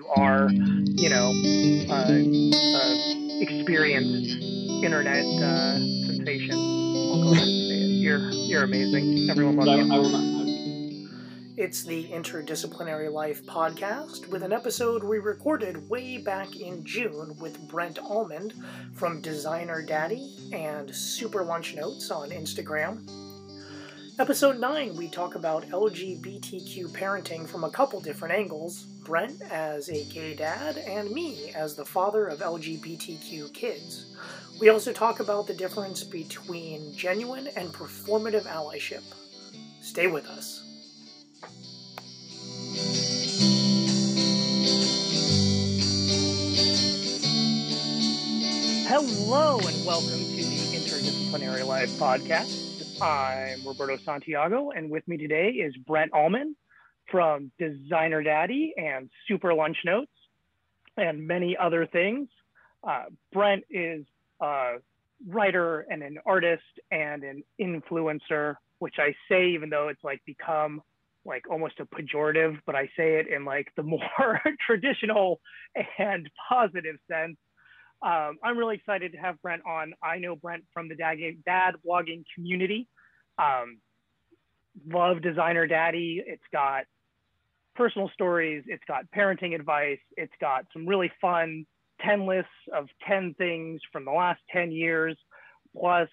You are, you know, uh, uh, experienced internet uh, sensation. I'll go ahead and say it. You're you're amazing. Everyone loves I, you. I will not. It's the Interdisciplinary Life podcast with an episode we recorded way back in June with Brent Almond from Designer Daddy and Super Lunch Notes on Instagram. Episode 9, we talk about LGBTQ parenting from a couple different angles Brent as a gay dad, and me as the father of LGBTQ kids. We also talk about the difference between genuine and performative allyship. Stay with us. Hello and welcome to the Interdisciplinary Life podcast. I'm Roberto Santiago, and with me today is Brent Almond from Designer Daddy and Super Lunch Notes and many other things. Uh, Brent is a writer and an artist and an influencer, which I say even though it's like become like almost a pejorative, but I say it in like the more traditional and positive sense. Um, I'm really excited to have Brent on. I know Brent from the dad, blogging community. Um, love Designer Daddy. It's got personal stories. It's got parenting advice. It's got some really fun 10 lists of 10 things from the last 10 years, plus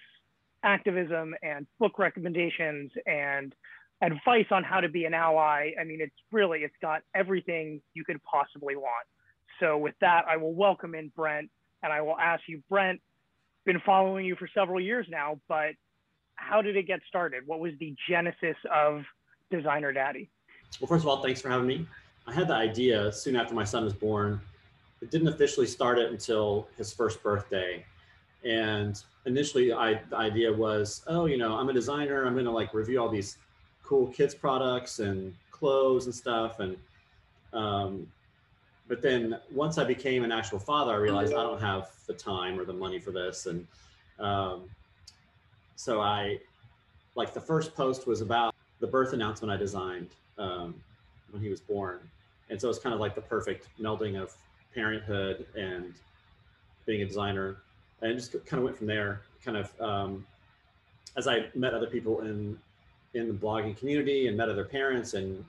activism and book recommendations and advice on how to be an ally. I mean, it's really, it's got everything you could possibly want. So with that, I will welcome in Brent and I will ask you, Brent, been following you for several years now, but how did it get started? What was the genesis of Designer Daddy? Well, first of all, thanks for having me. I had the idea soon after my son was born. It didn't officially start it until his first birthday. And initially, I, the idea was, oh, you know, I'm a designer. I'm going to like review all these cool kids products and clothes and stuff. And um, but then once I became an actual father, I realized I don't have the time or the money for this. And um, so I, like the first post was about the birth announcement I designed um, when he was born. And so it's kind of like the perfect melding of parenthood and being a designer. And just kind of went from there, kind of um, as I met other people in in the blogging community and met other parents and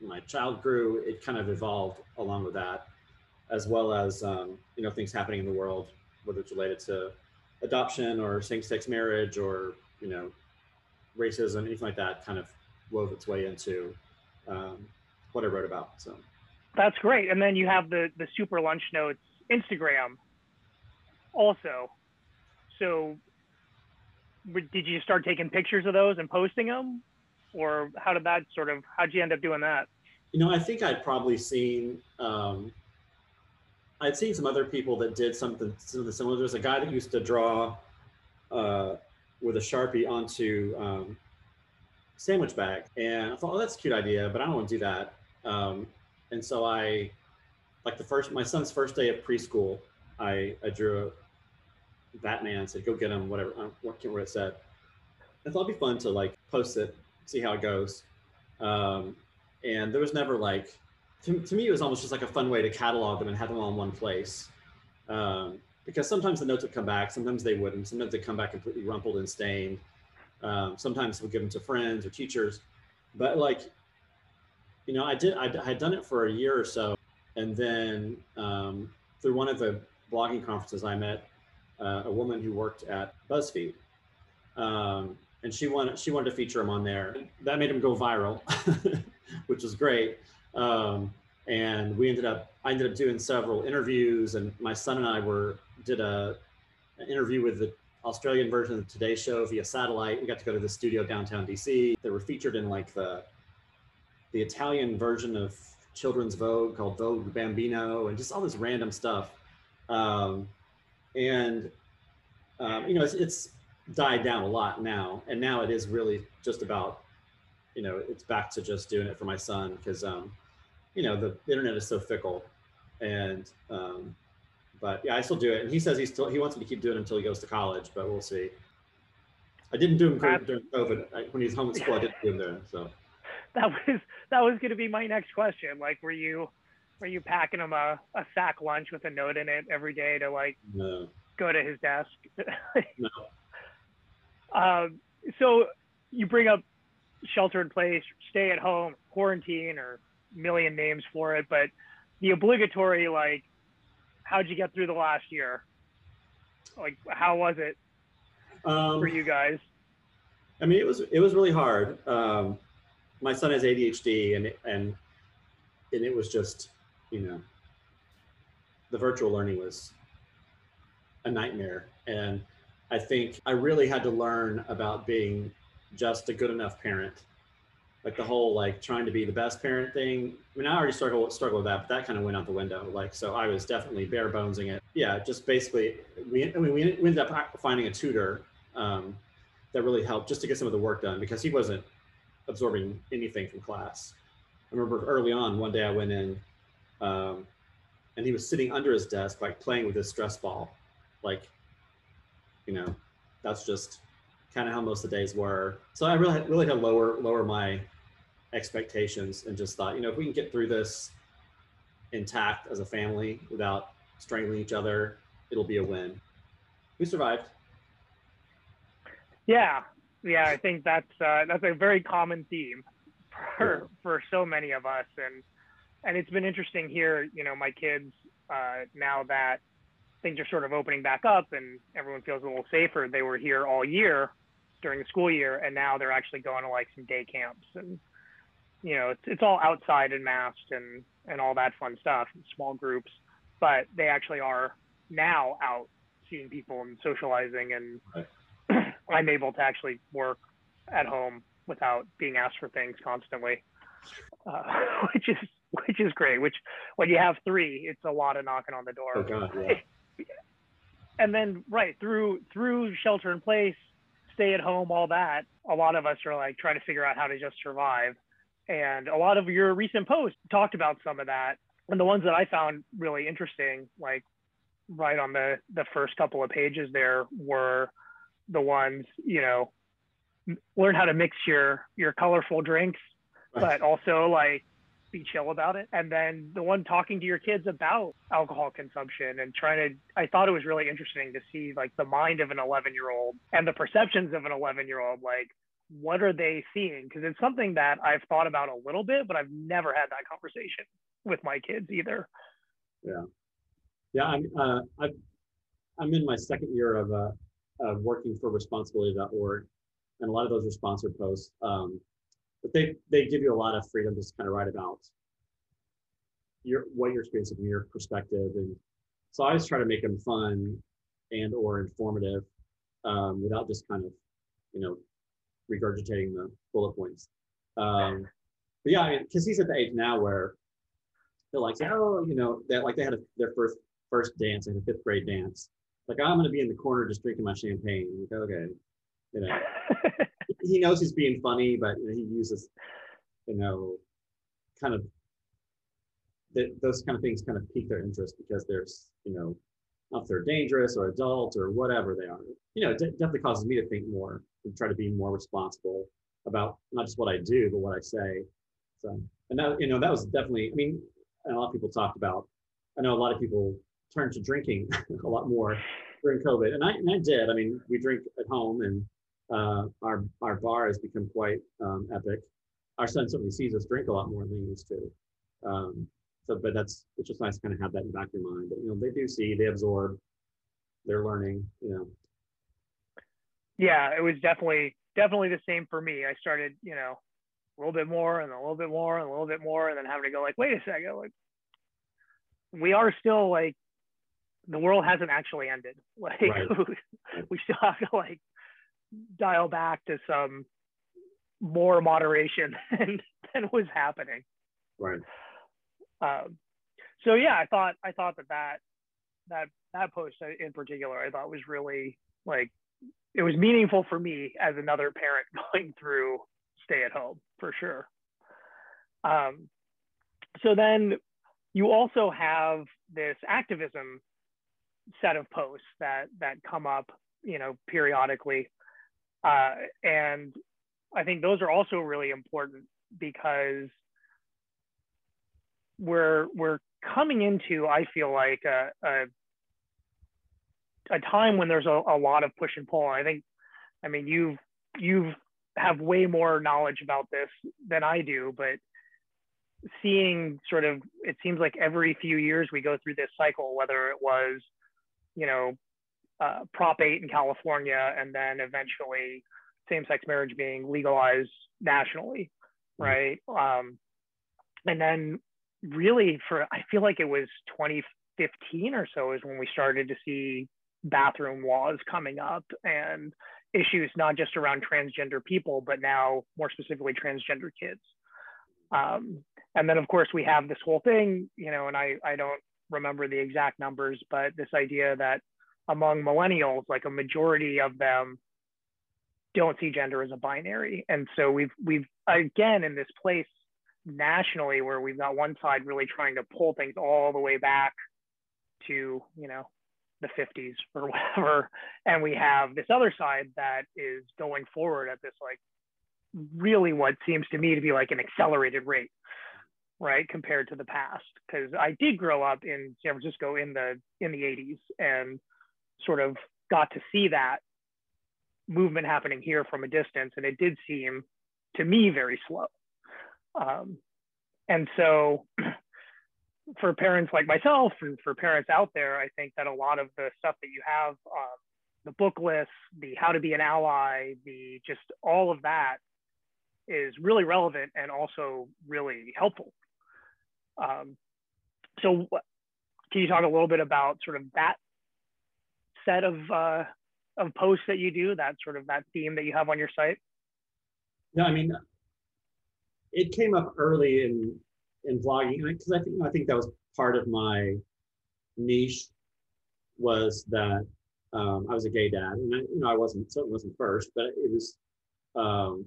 my child grew, it kind of evolved along with that, as well as um, you know things happening in the world, whether it's related to adoption or same-sex marriage or you know racism, anything like that, kind of wove its way into um, what I wrote about. So that's great. And then you have the the Super Lunch Notes Instagram also. So did you start taking pictures of those and posting them or how did that sort of how'd you end up doing that you know i think i'd probably seen um, i'd seen some other people that did something, something similar there's a guy that used to draw uh, with a sharpie onto um, sandwich bag and i thought oh that's a cute idea but i don't want to do that um, and so i like the first my son's first day of preschool i i drew a batman said go get him whatever i can't remember what it said i thought it'd be fun to like post it see how it goes. Um, and there was never like, to, to, me, it was almost just like a fun way to catalog them and have them all in one place. Um, because sometimes the notes would come back, sometimes they wouldn't. Sometimes they come back completely rumpled and stained. Um, sometimes we'll give them to friends or teachers. But like, you know, I did, I, I had done it for a year or so. And then um, through one of the blogging conferences, I met uh, a woman who worked at BuzzFeed. Um, and she wanted she wanted to feature him on there. That made him go viral, which was great. Um, and we ended up I ended up doing several interviews, and my son and I were did a an interview with the Australian version of Today Show via satellite. We got to go to the studio downtown DC. They were featured in like the the Italian version of children's Vogue called Vogue Bambino, and just all this random stuff. Um, and um, you know, it's, it's died down a lot now and now it is really just about you know it's back to just doing it for my son because um you know the internet is so fickle and um but yeah i still do it. And he says he still he wants me to keep doing it until he goes to college but we'll see. I didn't do him during covid. I, when he's home at school i didn't do him there so. That was that was going to be my next question. Like were you Are you packing him a, a sack lunch with a note in it every day to like No, go to his desk? no. um, so you bring up shelter in place, stay at home, quarantine, or million names for it, but the obligatory like, how'd you get through the last year? Like, how was it Um, for you guys? I mean, it was it was really hard. Um, my son has ADHD, and and and it was just, you know, the virtual learning was a nightmare, and I think I really had to learn about being just a good enough parent. Like the whole like trying to be the best parent thing. I mean, I already struggle struggle with that, but that kind of went out the window. Like, so I was definitely bare bonesing it. Yeah, just basically, we I mean, we ended up finding a tutor. Um, that really helped just to get some of the work done because he wasn't absorbing anything from class. I remember early on, one day I went in um, and he was sitting under his desk, like playing with his stress ball. Like, you know, that's just kind of how most of the days were. So I really, really had to lower, lower my expectations and just thought, you know, if we can get through this intact as a family without strangling each other, it'll be a win. We survived. Yeah, yeah, I think that's uh, that's a very common theme for for so many of us, and and it's been interesting here. You know, my kids uh, now that things are sort of opening back up and everyone feels a little safer. They were here all year during the school year, and now they're actually going to like some day camps, and you know, it's it's all outside and masked and and all that fun stuff, small groups, but they actually are now out seeing people and socializing and. Right. I'm able to actually work at home without being asked for things constantly, uh, which is which is great. Which when you have three, it's a lot of knocking on the door. Oh God, yeah. and then right through through shelter in place, stay at home, all that. A lot of us are like trying to figure out how to just survive. And a lot of your recent posts talked about some of that. And the ones that I found really interesting, like right on the the first couple of pages there, were the ones you know learn how to mix your your colorful drinks but also like be chill about it and then the one talking to your kids about alcohol consumption and trying to i thought it was really interesting to see like the mind of an 11 year old and the perceptions of an 11 year old like what are they seeing? Because it's something that i've thought about a little bit but i've never had that conversation with my kids either. Yeah. Yeah i'm uh, I've, i'm in my second year of uh, uh, working for responsibility.org and a lot of those are sponsored posts um, but they they give you a lot of freedom to kind of write about your what your experience from your perspective and so i always try to make them fun and or informative um, without just kind of you know regurgitating the bullet points. Um, but yeah I mean, because he's at the age now where they're like oh you know that like they had a, their first first dance in a fifth grade dance. Like I'm going to be in the corner just drinking my champagne. Like, okay, you know, he knows he's being funny, but you know, he uses, you know, kind of th- those kind of things kind of pique their interest because there's, you know, if they're dangerous or adult or whatever they are, you know, it d- definitely causes me to think more and try to be more responsible about not just what I do, but what I say. So, and that, you know, that was definitely, I mean, a lot of people talked about, I know a lot of people turned to drinking a lot more during COVID, and I and I did. I mean, we drink at home, and uh, our our bar has become quite um, epic. Our son certainly sees us drink a lot more than he used to. Um, so, but that's it's just nice to kind of have that in the back of your mind. But you know, they do see, they absorb, they're learning. You know. Yeah, it was definitely definitely the same for me. I started, you know, a little bit more and a little bit more and a little bit more, and then having to go like, wait a second, like we are still like the world hasn't actually ended. Like Right. we still have to like dial back to some more moderation than, than was happening. Right. Um, so yeah, I thought I thought that that that that post in particular I thought was really like it was meaningful for me as another parent going through stay at home for sure. Um, so then you also have this activism set of posts that that come up you know periodically uh, and i think those are also really important because we're we're coming into, I feel like a, a, a time when there's a, a lot of push and pull. I think, I mean, you've you've have way more knowledge about this than I do, but seeing sort of it seems like every few years we go through this cycle, whether it was, you know, uh, Prop 8 in California and then eventually same-sex marriage being legalized nationally, mm-hmm. right? Um, and then really for I feel like it was 2015 or so is when we started to see bathroom laws coming up and issues not just around transgender people, but now more specifically transgender kids. Um, and then of course we have this whole thing, you know, and I, I don't remember the exact numbers, but this idea that among millennials, like a majority of them don't see gender as a binary. And so we've we've again in this place nationally where we've got one side really trying to pull things all the way back to, you know, the 50s or whatever. And we have this other side that is going forward at this like really what seems to me to be like an accelerated rate, right, compared to the past. Because I did grow up in San Francisco in the in the 80s and sort of got to see that movement happening here from a distance, and it did seem to me very slow. Um, and so for parents like myself and for parents out there, I think that a lot of the stuff that you have, um, the book list, the how to be an ally, the just all of that is really relevant and also really helpful. Um, so can you talk a little bit about sort of that set of, uh, of posts that you do, that sort of that theme that you have on your site? No, I mean, it came up early in in blogging because I think I think that was part of my niche was that um, I was a gay dad, and I, you know I wasn't certainly wasn't first, but it was um,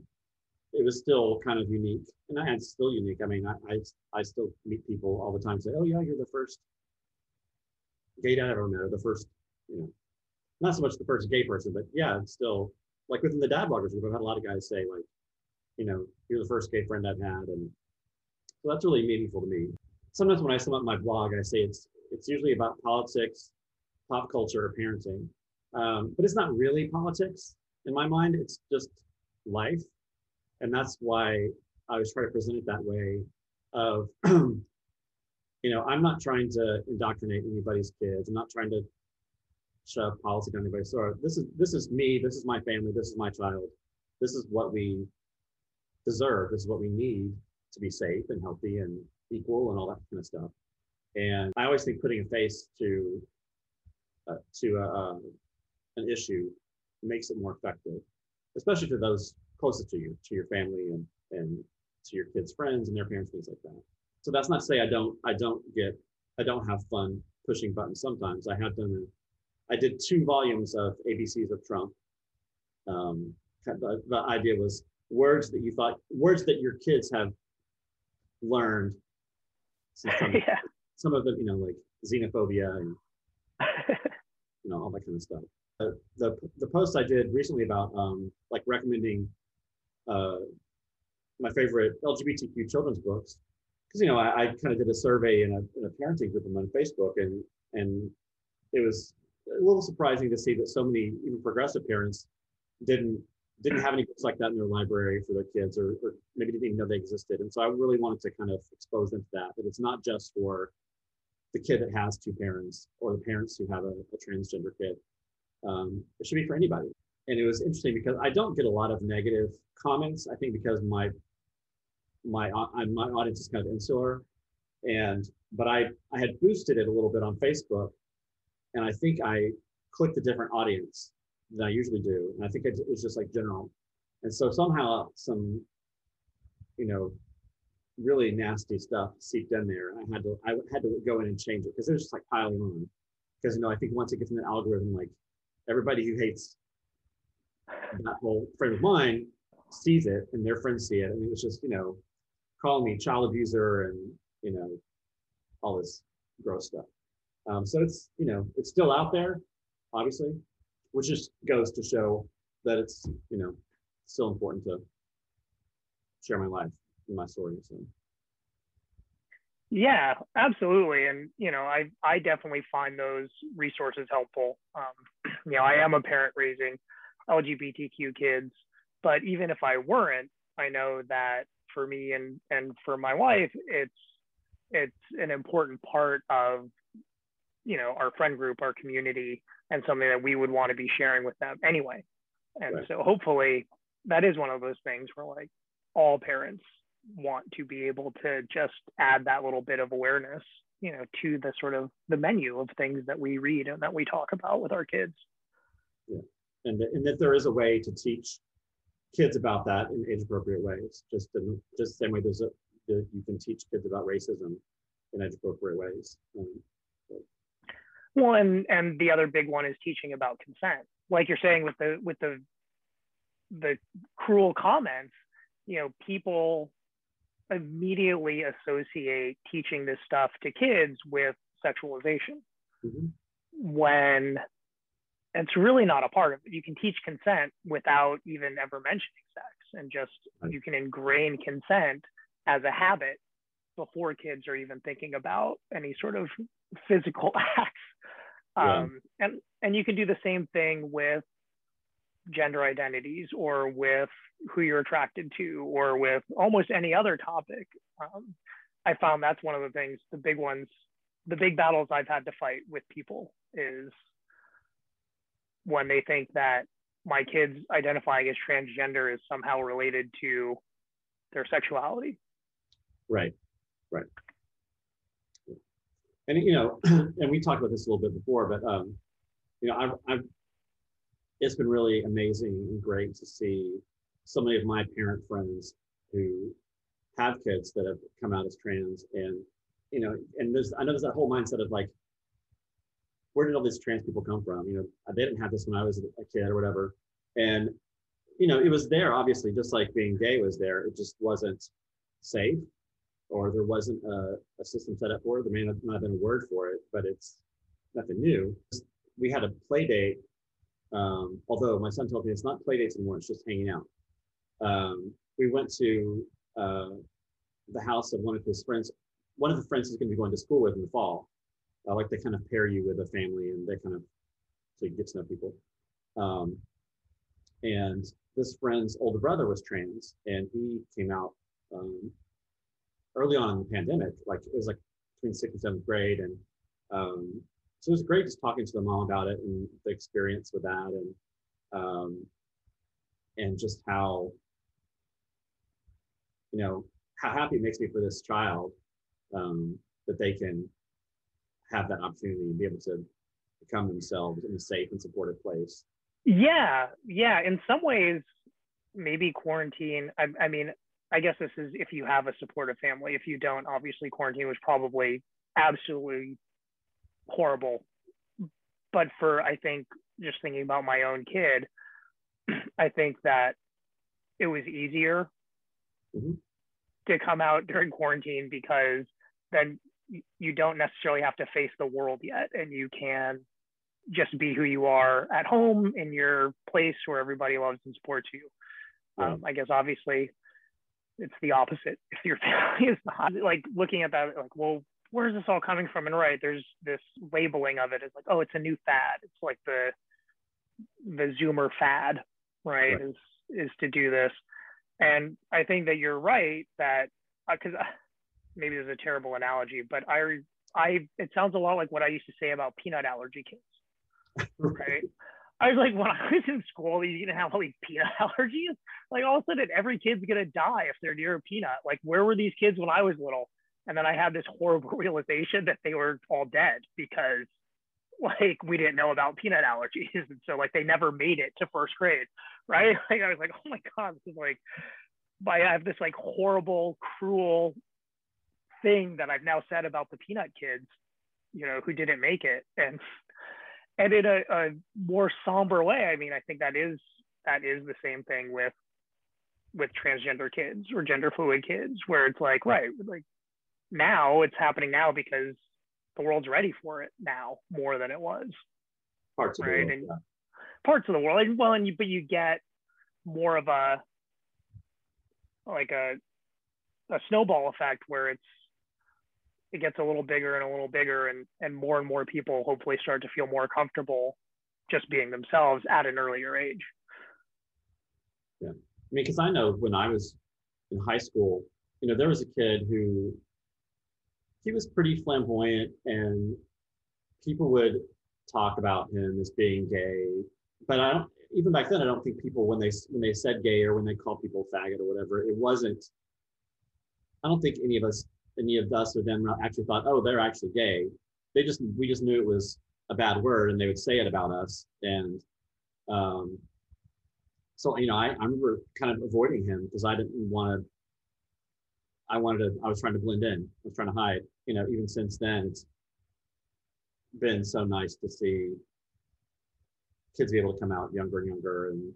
it was still kind of unique, and I, it's still unique. I mean, I, I, I still meet people all the time say, "Oh yeah, you're the first gay dad I ever met, or the first you know, not so much the first gay person, but yeah, it's still like within the dad bloggers group, I've had a lot of guys say like, you know, you're the first gay friend I've had, and so that's really meaningful to me. Sometimes when I sum up my blog, I say it's it's usually about politics, pop culture, or parenting, um, but it's not really politics in my mind. It's just life, and that's why I was trying to present it that way. Of you know, I'm not trying to indoctrinate anybody's kids. I'm not trying to shove politics on anybody's throat. This is this is me. This is my family. This is my child. This is what we deserve. This is what we need to be safe and healthy and equal and all that kind of stuff. And I always think putting a face to uh, to a, um, an issue makes it more effective, especially to those closest to you, to your family and and to your kids' friends and their parents, things like that. So that's not to say I don't I don't get I don't have fun pushing buttons sometimes. I have done I did two volumes of ABCs of Trump. Um, the, the idea was words that you thought words that your kids have learned some, yeah. some of them, you know, like xenophobia and you know all that kind of stuff. Uh, the the post I did recently about um, like recommending uh, my favorite LGBTQ children's books because you know I, I kind of did a survey in a, in a parenting group on Facebook and and it was a little surprising to see that so many even progressive parents didn't didn't have any books like that in their library for their kids or, or maybe didn't even know they existed. And so i really wanted to kind of expose them to that that it's not just for the kid that has two parents or the parents who have a, a transgender kid. Um, it should be for anybody. And it was interesting because i don't get a lot of negative comments i think because my my uh, my audience is kind of insular. And but i i had boosted it a little bit on facebook and i think i clicked a different audience than I usually do. And I think it was just like general. And so somehow some, you know, really nasty stuff seeped in there. I had to, I had to go in and change it because it was just like piling on. Because, you know, I think once it gets in the algorithm, like everybody who hates that whole friend of mine sees it and their friends see it. And it was just, you know, calling me child abuser and, you know, all this gross stuff. Um, so it's, you know, it's still out there, obviously, which just goes to show that it's you know still important to share my life and my story. So. Yeah, absolutely. And, you know, I, I definitely find those resources helpful. Um, you know, I am a parent raising LGBTQ kids, but even if I weren't, I know that for me and, and for my wife, it's, it's an important part of, you know, our friend group, our community, and something that we would want to be sharing with them anyway. And right. so hopefully that is one of those things where like all parents want to be able to just add that little bit of awareness you know to the sort of the menu of things that we read and that we talk about with our kids yeah and, and that there is a way to teach kids about that in age appropriate ways just in just the same way there's a you can teach kids about racism in age appropriate ways um, well and and the other big one is teaching about consent like you're saying with the with the the cruel comments you know people immediately associate teaching this stuff to kids with sexualization mm-hmm. when it's really not a part of it. You can teach consent without even ever mentioning sex, and just right. you can ingrain consent as a habit before kids are even thinking about any sort of physical Yeah. Um, and and you can do the same thing with gender identities or with who you're attracted to or with almost any other topic. Um, I found that's one of the things, the big ones, the big battles I've had to fight with people is when they think that my kids identifying as transgender is somehow related to their sexuality. Right, right. And you know, and we talked about this a little bit before, but um, you know, I've, I've it's been really amazing and great to see so many of my parent friends who have kids that have come out as trans and you know and there's i know there's that whole mindset of like where did all these trans people come from? You know they didn't have this when i was a kid or whatever. And you know it was there obviously just like being gay was there it just wasn't safe or there wasn't a, a system set up for it there may not have been a word for it but it's nothing new we had a play date um, although my son told me it's not play dates anymore, it's just hanging out. Um, we went to uh, the house of one of his friends. One of the friends he's going to be going to school with in the fall. I like they kind of pair you with a family and they kind of so you get to know people. Um, and this friend's older brother was trans and he came out um, early on in the pandemic, like it was like between sixth and seventh grade. And um, so it was great just talking to the mom about it and the experience with that and um, and just how you know how happy it makes me for this child um, that they can have that opportunity and be able to become themselves in a safe and supportive place yeah yeah in some ways maybe quarantine I, I mean i guess this is if you have a supportive family if you don't obviously quarantine was probably absolutely horrible. But for, I think, just thinking about my own kid, I think that it was easier mm-hmm. to come out during quarantine because then you don't necessarily have to face the world yet and you can just be who you are at home in your place where everybody loves and supports you. Um, I guess obviously it's the opposite if your family is not like looking at that like well where's this all coming from? And right, there's this labeling of it as like, oh, it's a new fad. It's like the the Zoomer fad, right? right. Is is to do this, and I think that you're right that because uh, uh, maybe there's a terrible analogy, but I I it sounds a lot like what I used to say about peanut allergy kids, right? I was like, when I was in school, you're gonna have all these peanut allergies. Like all of a sudden, every kid's gonna die if they're near a peanut. Like, where were these kids when I was little? And then I had this horrible realization that they were all dead because like we didn't know about peanut allergies. And so like they never made it to first grade. Right. Like I was like, oh my God, this is like by I have this like horrible, cruel thing that I've now said about the peanut kids, you know, who didn't make it. And and in a, a more somber way, I mean, I think that is that is the same thing with with transgender kids or gender fluid kids, where it's like, right, like now it's happening now because the world's ready for it now more than it was. Parts right? of the world. And yeah. Parts of the world. Well, and you, but you get more of a like a a snowball effect where it's it gets a little bigger and a little bigger and and more and more people hopefully start to feel more comfortable just being themselves at an earlier age. Yeah. I mean because i know when i was in high school you know there was a kid who he was pretty flamboyant and people would talk about him as being gay. But i don't even back then i don't think people when they when they said gay or when they called people faggot or whatever it wasn't i don't think any of us any of us or them actually thought, oh, they're actually gay. They just we just knew it was a bad word, and they would say it about us. And um, so you know, I, I remember kind of avoiding him because I didn't want to. I wanted to. I was trying to blend in. I was trying to hide. You know, even since then, it's been so nice to see kids be able to come out younger and younger and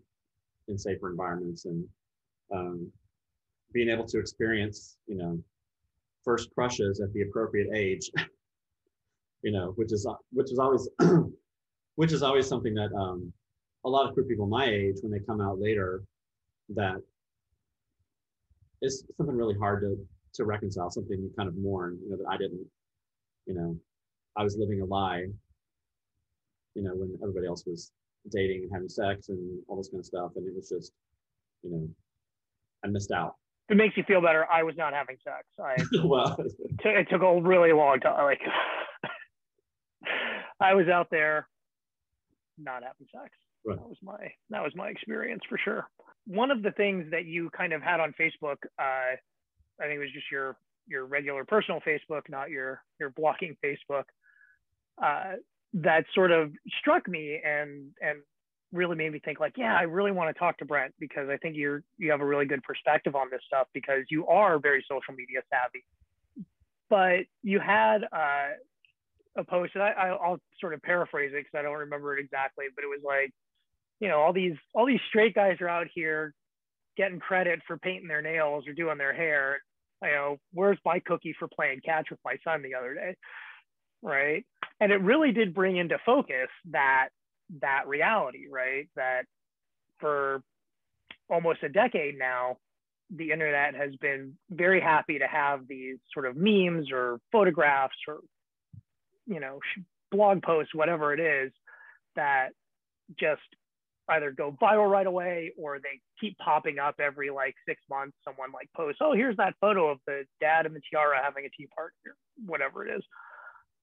in safer environments and um, being able to experience, you know, first crushes at the appropriate age you know which is which is always which is always something that um, a lot of queer people my age when they come out later that is something really hard to to reconcile something you kind of mourn you know that i didn't you know i was living a lie you know when everybody else was dating and having sex and all this kind of stuff and it was just you know i missed out it makes you feel better, I was not having sex. I well, t- it took a really long time. Like I was out there not having sex. Right. That was my that was my experience for sure. One of the things that you kind of had on Facebook, uh, I think it was just your your regular personal Facebook, not your your blogging Facebook, uh, that sort of struck me and and really made me think like, yeah, I really want to talk to Brent because I think you're you have a really good perspective on this stuff because you are very social media savvy. But you had uh, a post, and I, will sort of paraphrase it because I don't remember it exactly, but it was like, you know, all these all these straight guys are out here getting credit for painting their nails or doing their hair. You know, where's my cookie for playing catch with my son the other day? Right. And it really did bring into focus that that reality, right? That for almost a decade now, the internet has been very happy to have these sort of memes or photographs or, you know, blog posts, whatever it is, that just either go viral right away or they keep popping up every like six months. Someone like posts, oh, here's that photo of the dad and the tiara having a tea party or whatever it is.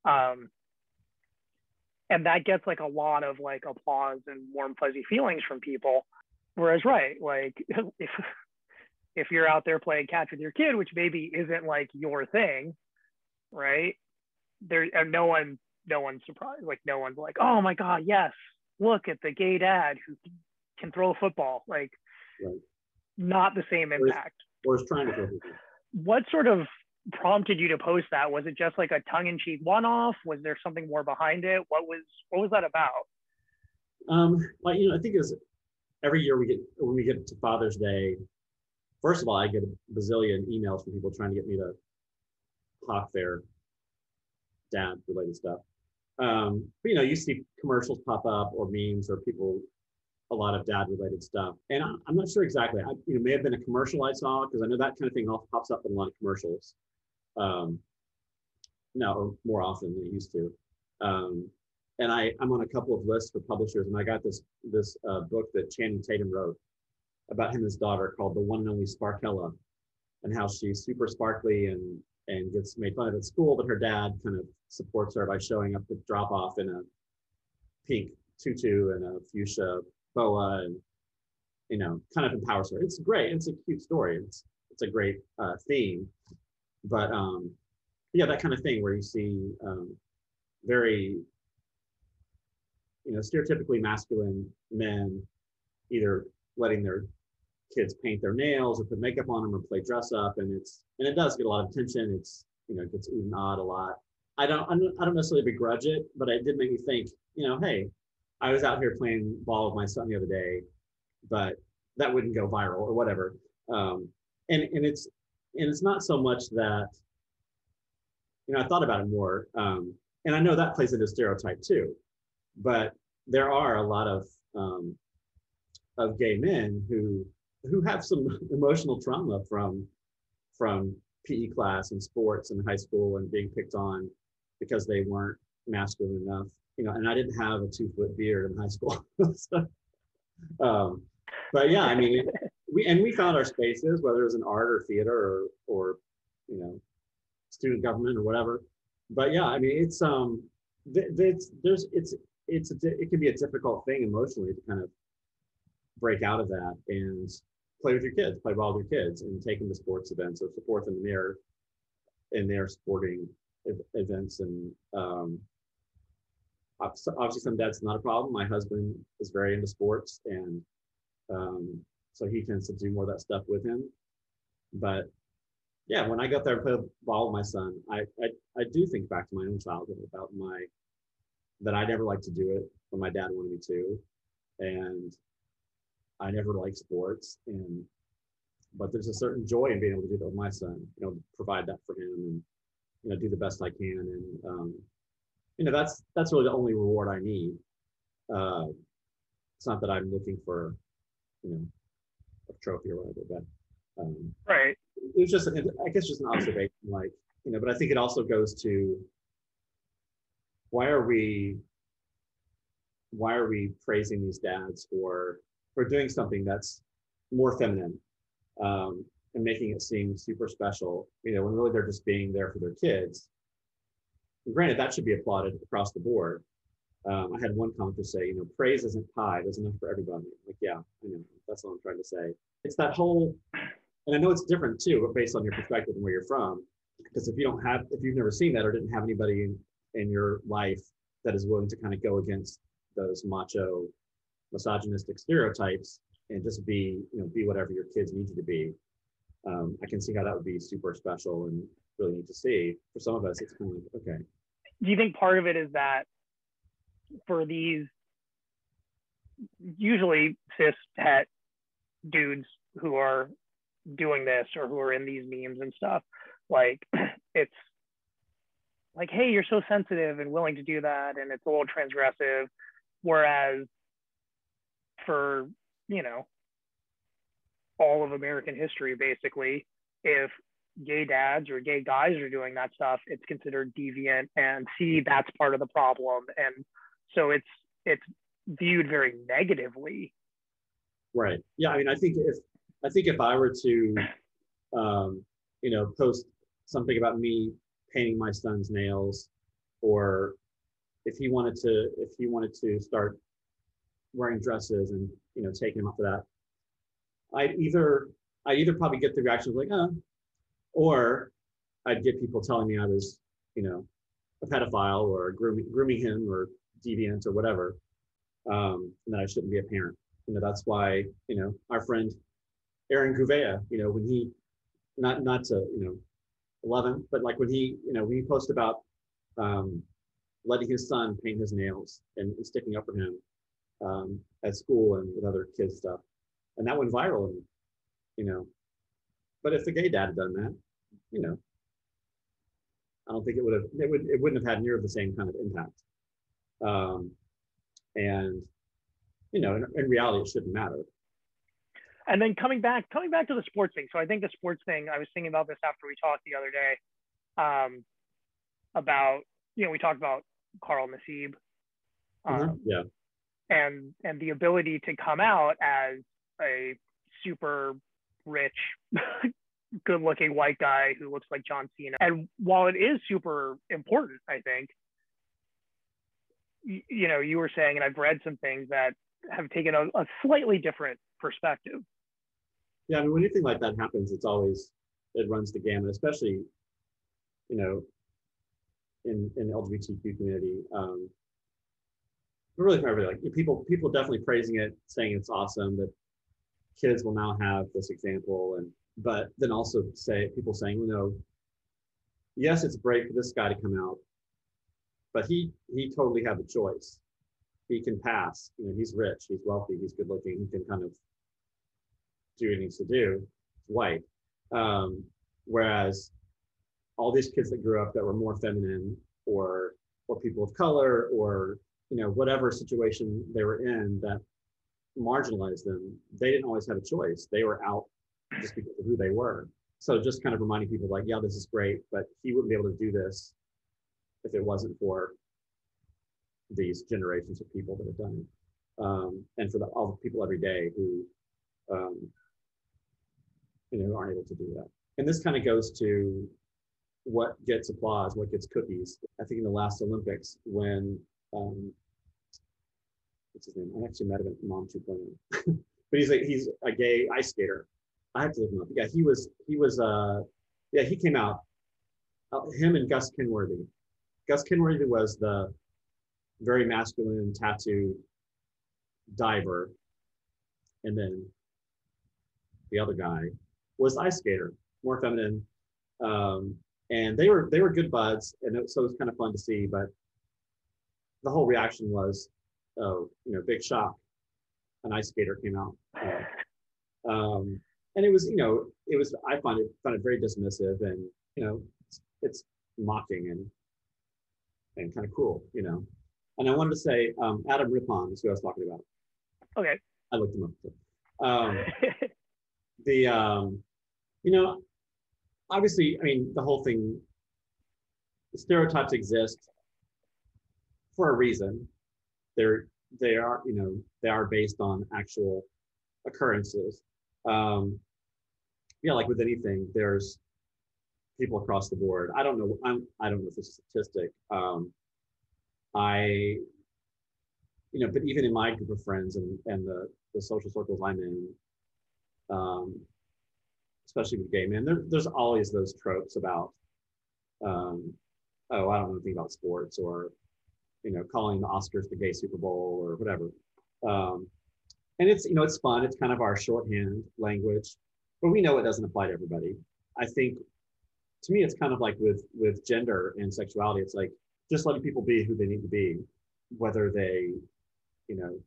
Um, and that gets like a lot of like applause and warm fuzzy feelings from people. Whereas right like if if you're out there playing catch with your kid which maybe isn't like your thing right there and no one no one's surprised like no one's like oh my god yes look at the gay dad who can throw a football like right. not the same impact. or is, trying to throw what sort of prompted you to post that? Was it just like a tongue-in-cheek one-off? Was there something more behind it? What was what was that about? Um, well, you know, I think is every year we get when we get to Father's Day. First of all, I get a bazillion emails from people trying to get me to talk their dad-related stuff. Um, but you know, you see commercials pop up or memes or people a lot of dad-related stuff. And I, am not sure exactly. I, you know, may have been a commercial I saw because I know that kind of thing all pops up in a lot of commercials um, now more often than it used to. Um, and I, I'm on a couple of lists for publishers, and I got this this uh, book that Channing Tatum wrote about him and his daughter called The One and Only Sparkella, and how she's super sparkly and and gets made fun of at school, but her dad kind of supports her by showing up to drop off in a pink tutu and a fuchsia boa, and you know, kind of empowers her. It's great. It's a cute story. It's it's a great uh, theme but um, yeah, that kind of thing where you see um, very, you know, stereotypically masculine men either letting their kids paint their nails or put makeup on them or play dress up, and it's and it does get a lot of attention. It's you know it gets a lot. I don't I don't necessarily begrudge it, but it did make me think. You know, hey, I was out here playing ball with my son the other day, but that wouldn't go viral or whatever. Um, and and it's and it's not so much that you know i thought about it more um, and i know that plays into stereotype too but there are a lot of um, of gay men who who have some emotional trauma from from PE class and sports in high school and being picked on because they weren't masculine enough. You know, and I didn't have a two foot beard in high school. so, um, but yeah, I mean, we and we found our spaces, whether it was in art or theater or or you know, student government or whatever. But yeah, I mean, it's um, it's there's it's it's it can be a difficult thing emotionally to kind of break out of that and play with your kids, play ball with your kids, and take them to sports events or support them in their in their sporting events. And um, obviously, some dads not a problem. My husband is very into sports, and um, so he tends to do more of that stuff with him. But yeah, when I go there and play ball with my son, I, I I do think back to my own childhood about my that I never liked to do it when my dad wanted me to, and I never liked sports, and but there's a certain joy in being able to do that with my son. You know, provide that for him, and you know, do the best I can, and um, you know, that's that's really the only reward I need. Uh, it's not that I'm looking for, you know, a trophy or whatever, but um, right. It was just, I guess, just an observation, like you know. But I think it also goes to why are we why are we praising these dads for for doing something that's more feminine um, and making it seem super special, you know, when really they're just being there for their kids. And granted, that should be applauded across the board. Um, I had one commenter say, you know, praise isn't pie, there's enough for everybody. Yeah, I know, that's what I'm trying to say. It's that whole, and I know it's different too, but based on your perspective and where you're from, because if you don't have, if you've never seen that or didn't have anybody in, in your life that is willing to kind of go against those macho misogynistic stereotypes and just be you know be whatever your kids need you to be um, i can see how that would be super special and really neat to see. For some of us it's kind of like okay. Do you think part of it is that for these usually cis het dudes who are doing this or who are in these memes and stuff like it's like hey you're so sensitive and willing to do that and it's a little transgressive whereas for you know all of American history basically. If gay dads or gay guys are doing that stuff, it's considered deviant and see that's part of the problem. And so it's it's viewed very negatively. Right. Yeah. I mean, I think if I think if I were to um, you know, post something about me painting my son's nails or if he wanted to if he wanted to start wearing dresses and you know taking him up for that i'd either I'd either probably get the reactions like uh or i'd get people telling me i was you know a pedophile or grooming, grooming him or deviant or whatever um, and that i shouldn't be a parent you know that's why you know our friend aaron gouveia you know when he not not to you know 11 but like when he you know when he posted about um, letting his son paint his nails and, and sticking up for him um, at school and with other kids stuff, and that went viral. And you know, but if the gay dad had done that, you know, I don't think it would have. It would. It wouldn't have had near the same kind of impact. Um, and you know, in, in reality, it shouldn't matter. And then coming back, coming back to the sports thing. So I think the sports thing. I was thinking about this after we talked the other day, um, about you know we talked about Carl Nassib. Mm-hmm. Um, mm-hmm. Yeah and and the ability to come out as a super rich good looking white guy who looks like John Cena. And while it is super important, I think, you, know, you were saying, and I've read some things that have taken a, a, slightly different perspective. Yeah, I mean, when anything like that happens, it's always, it runs the gamut, especially, you know, in, in the LGBTQ community. Um, really for everybody. Like people, people definitely praising it, saying it's awesome that kids will now have this example, and but then also say people saying, you know, yes, it's great for this guy to come out, but he he totally had the choice. He can pass. You know, he's rich, he's wealthy, he's good looking. He can kind of do what he needs to do. He's white. Um, whereas all these kids that grew up that were more feminine or or people of color or you know whatever situation they were in that marginalized them they didn't always have a choice they were out just because of who they were so just kind of reminding people like, yeah, this is great, but he wouldn't be able to do this if it wasn't for these generations of people that have done it, um, and for the, all the people every day who, um, you know, aren't able to do that. And this kind of goes to what gets applause, what gets cookies. I think in the last Olympics when um, what's his name? I actually met him at Mom 2.0. but he's a he's a gay ice skater. I have to look him up. Yeah, he was he was uh yeah he came out. Uh, him and Gus Kenworthy. Gus Kenworthy was the very masculine tattooed diver, and then the other guy was ice skater, more feminine. Um, and they were they were good buds, and it, so it was kind of fun to see. But the whole reaction was, oh, you know, big shock. An ice skater came out. Um, and it was, you know, it was, I find it, found it very dismissive and, you know, it's, it's mocking and, and kind of cool, you know. And I wanted to say, um, Adam Rippon is who I was talking about. Okay. I looked him up. Too. Um, the, um, you know, obviously, I mean, the whole thing, stereotypes exist for a reason. They're they are you know they are based on actual occurrences. Um, yeah, like with anything, there's people across the board. I don't know. I'm I don't know if a statistic. Um, I you know, but even in my group of friends and and the the social circles I'm in, um, especially with gay men, there, there's always those tropes about, um, oh, I don't know anything about sports or you know, calling the Oscars the gay Super Bowl or whatever. Um, and it's, you know, it's fun. It's kind of our shorthand language, but we know it doesn't apply to everybody. I think to me, it's kind of like with, with gender and sexuality. It's like just letting people be who they need to be, whether they, you know,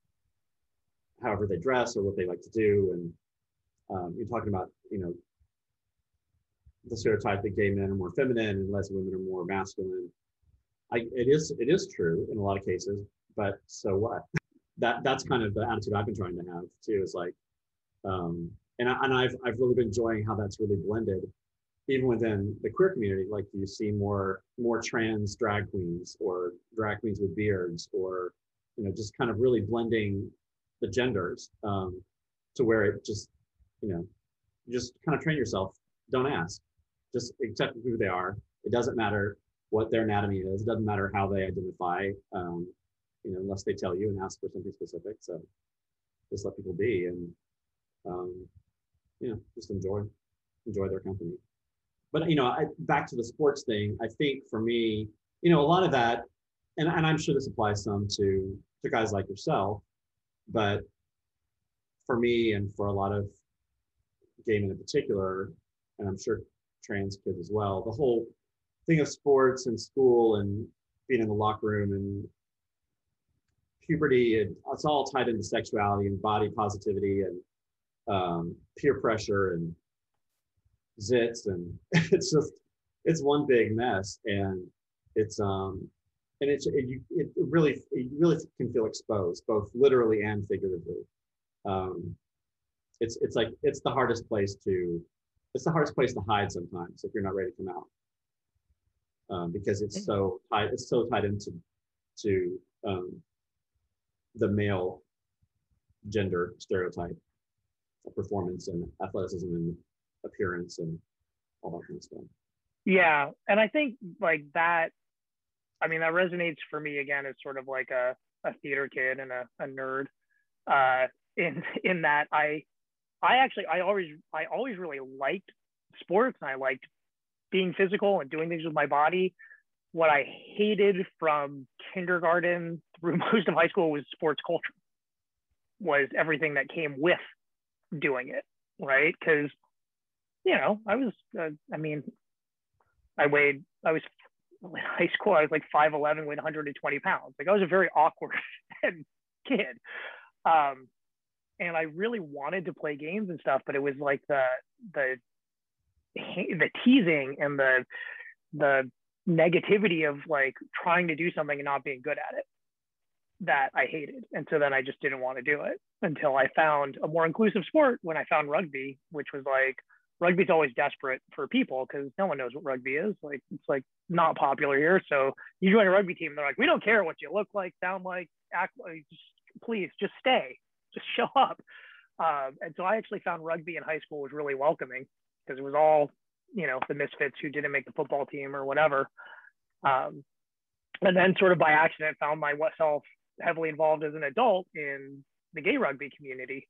however they dress or what they like to do. And um, you're talking about, you know, the stereotype that gay men are more feminine and lesbian women are more masculine. I, it is it is true in a lot of cases, but so what? That that's kind of the attitude I've been trying to have too. Is like, um, and I, and I've I've really been enjoying how that's really blended, even within the queer community. Like you see more more trans drag queens or drag queens with beards, or you know just kind of really blending the genders um, to where it just you know just kind of train yourself. Don't ask, just accept who they are. It doesn't matter what their anatomy is. It doesn't matter how they identify, um, you know, unless they tell you and ask for something specific. So just let people be and, um, you know, just enjoy, enjoy their company. But, you know, I, back to the sports thing, I think for me, you know, a lot of that, and, and I'm sure this applies some to, to guys like yourself, but for me and for a lot of gay men in particular, and I'm sure trans kids as well, the whole thing of sports and school and being in the locker room and puberty and it's all tied into sexuality and body positivity and um, peer pressure and zits and it's just it's one big mess and it's um and it's it, you, it really it really can feel exposed both literally and figuratively. Um it's it's like it's the hardest place to it's the hardest place to hide sometimes if you're not ready to come out. Um, because it's so tied it's so tied into to um, the male gender stereotype performance and athleticism and appearance and all that kind of stuff yeah and i think like that i mean that resonates for me again as sort of like a, a theater kid and a, a nerd uh, in in that i i actually i always i always really liked sports and i liked being physical and doing things with my body. What I hated from kindergarten through most of high school was sports culture, was everything that came with doing it, right? Because, you know, I was, uh, I mean, I weighed, I was in high school, I was like 5'11, weighed 120 pounds. Like I was a very awkward kid. Um, and I really wanted to play games and stuff, but it was like the, the the teasing and the the negativity of like trying to do something and not being good at it that I hated. And so then I just didn't want to do it until I found a more inclusive sport when I found rugby, which was like, rugby's always desperate for people because no one knows what rugby is. Like it's like not popular here. So you join a rugby team, they're like, we don't care what you look like, sound like, act like, just, please just stay, just show up. Um, and so I actually found rugby in high school was really welcoming because it was all, you know, the misfits who didn't make the football team or whatever. Um, and then sort of by accident found myself heavily involved as an adult in the gay rugby community,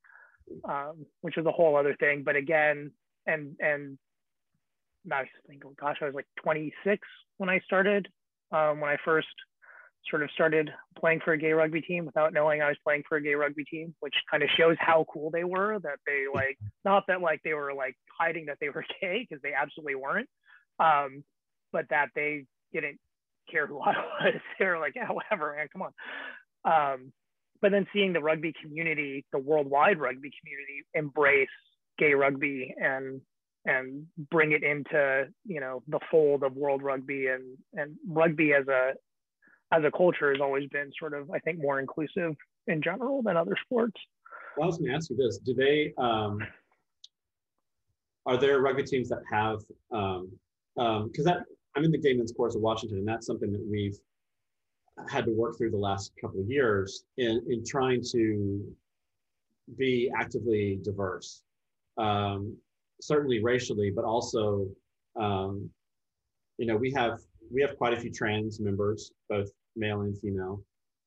um, which was a whole other thing. But again, and and I think, oh gosh, I was like 26 when I started. Um, when I first sort of started playing for a gay rugby team without knowing I was playing for a gay rugby team, which kind of shows how cool they were. That they like, not that like they were like hiding that they were gay because they absolutely weren't, um, but that they didn't care who I was. they were like, yeah, whatever, man, come on. Um, but then seeing the rugby community, the worldwide rugby community, embrace gay rugby and and bring it into you know the fold of world rugby and and rugby as a as a culture has always been sort of I think more inclusive in general than other sports. Well, I was going to ask you this: Do they um, are there rugby teams that have because um, um, that I'm in the gay men's chorus of Washington, and that's something that we've had to work through the last couple of years in in trying to be actively diverse um, certainly racially, but also, um, you know, we have we have quite a few trans members, both male and female.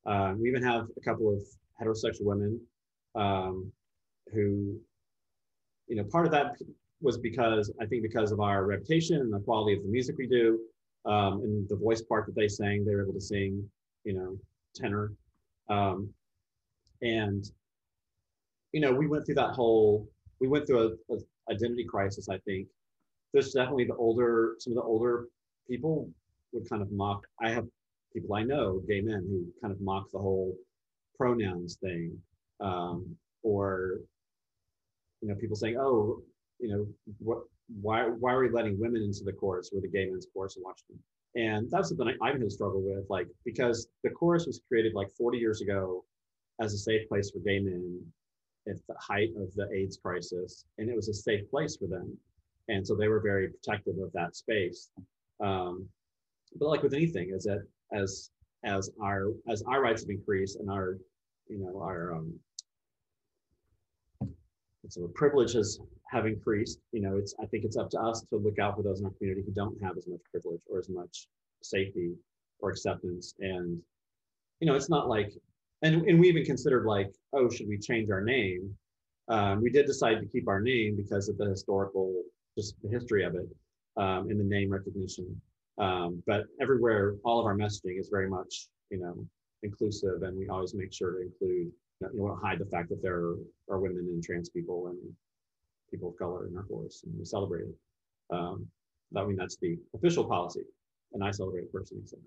Uh, we even have a couple of heterosexual women um, who, you know, part of that was because I think because of our reputation and the quality of the music we do, um, and the voice part that they sang, they were able to sing, you know, tenor. Um, and, you know, we went through that whole we went through a, a identity crisis. I think there's definitely the older, some of the older people would kind of mock. I have people I know, gay men, who kind of mock the whole pronouns thing, um, or you know, people saying, "Oh, you know, what? Why? Why are we letting women into the chorus with the gay men's chorus in Washington?" And that's something I, I've had to struggle with, like because the chorus was created like 40 years ago as a safe place for gay men at the height of the AIDS crisis, and it was a safe place for them. And so they were very protective of that space. Um, but like with anything, is that as as our as our rights have increased and our you know our um, so privileges have increased. You know, it's I think it's up to us to look out for those in our community who don't have as much privilege or as much safety or acceptance. And you know, it's not like and, and we even considered like, oh, should we change our name? Um, we did decide to keep our name because of the historical, just the history of it um, and the name recognition. Um, but everywhere, all of our messaging is very much, you know, inclusive, and we always make sure to include, you know, hide the fact that there are, women and trans people and people of color in our force, and we celebrate it. Um, I mean, that's the official policy, and I celebrate personally. So.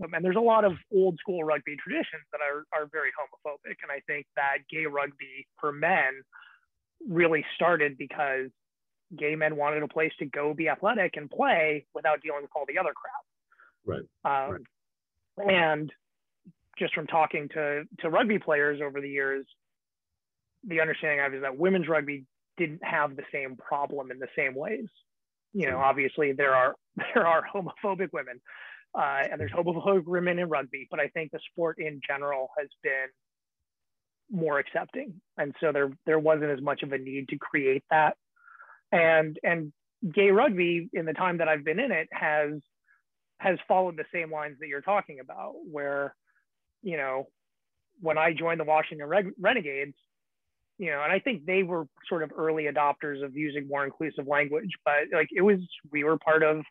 And there's a lot of old school rugby traditions that are, are very homophobic. And I think that gay rugby for men really started because gay men wanted a place to go be athletic and play without dealing with all the other crap. Right. Um, right. And just from talking to, to rugby players over the years, the understanding I have is that women's rugby didn't have the same problem in the same ways. You know, obviously there are there are homophobic women, uh, and there's homophobic women in rugby, but I think the sport in general has been more accepting, and so there there wasn't as much of a need to create that. And and gay rugby in the time that I've been in it has has followed the same lines that you're talking about, where you know when I joined the Washington Reg- Renegades, you know, and I think they were sort of early adopters of using more inclusive language, but like it was, we were part of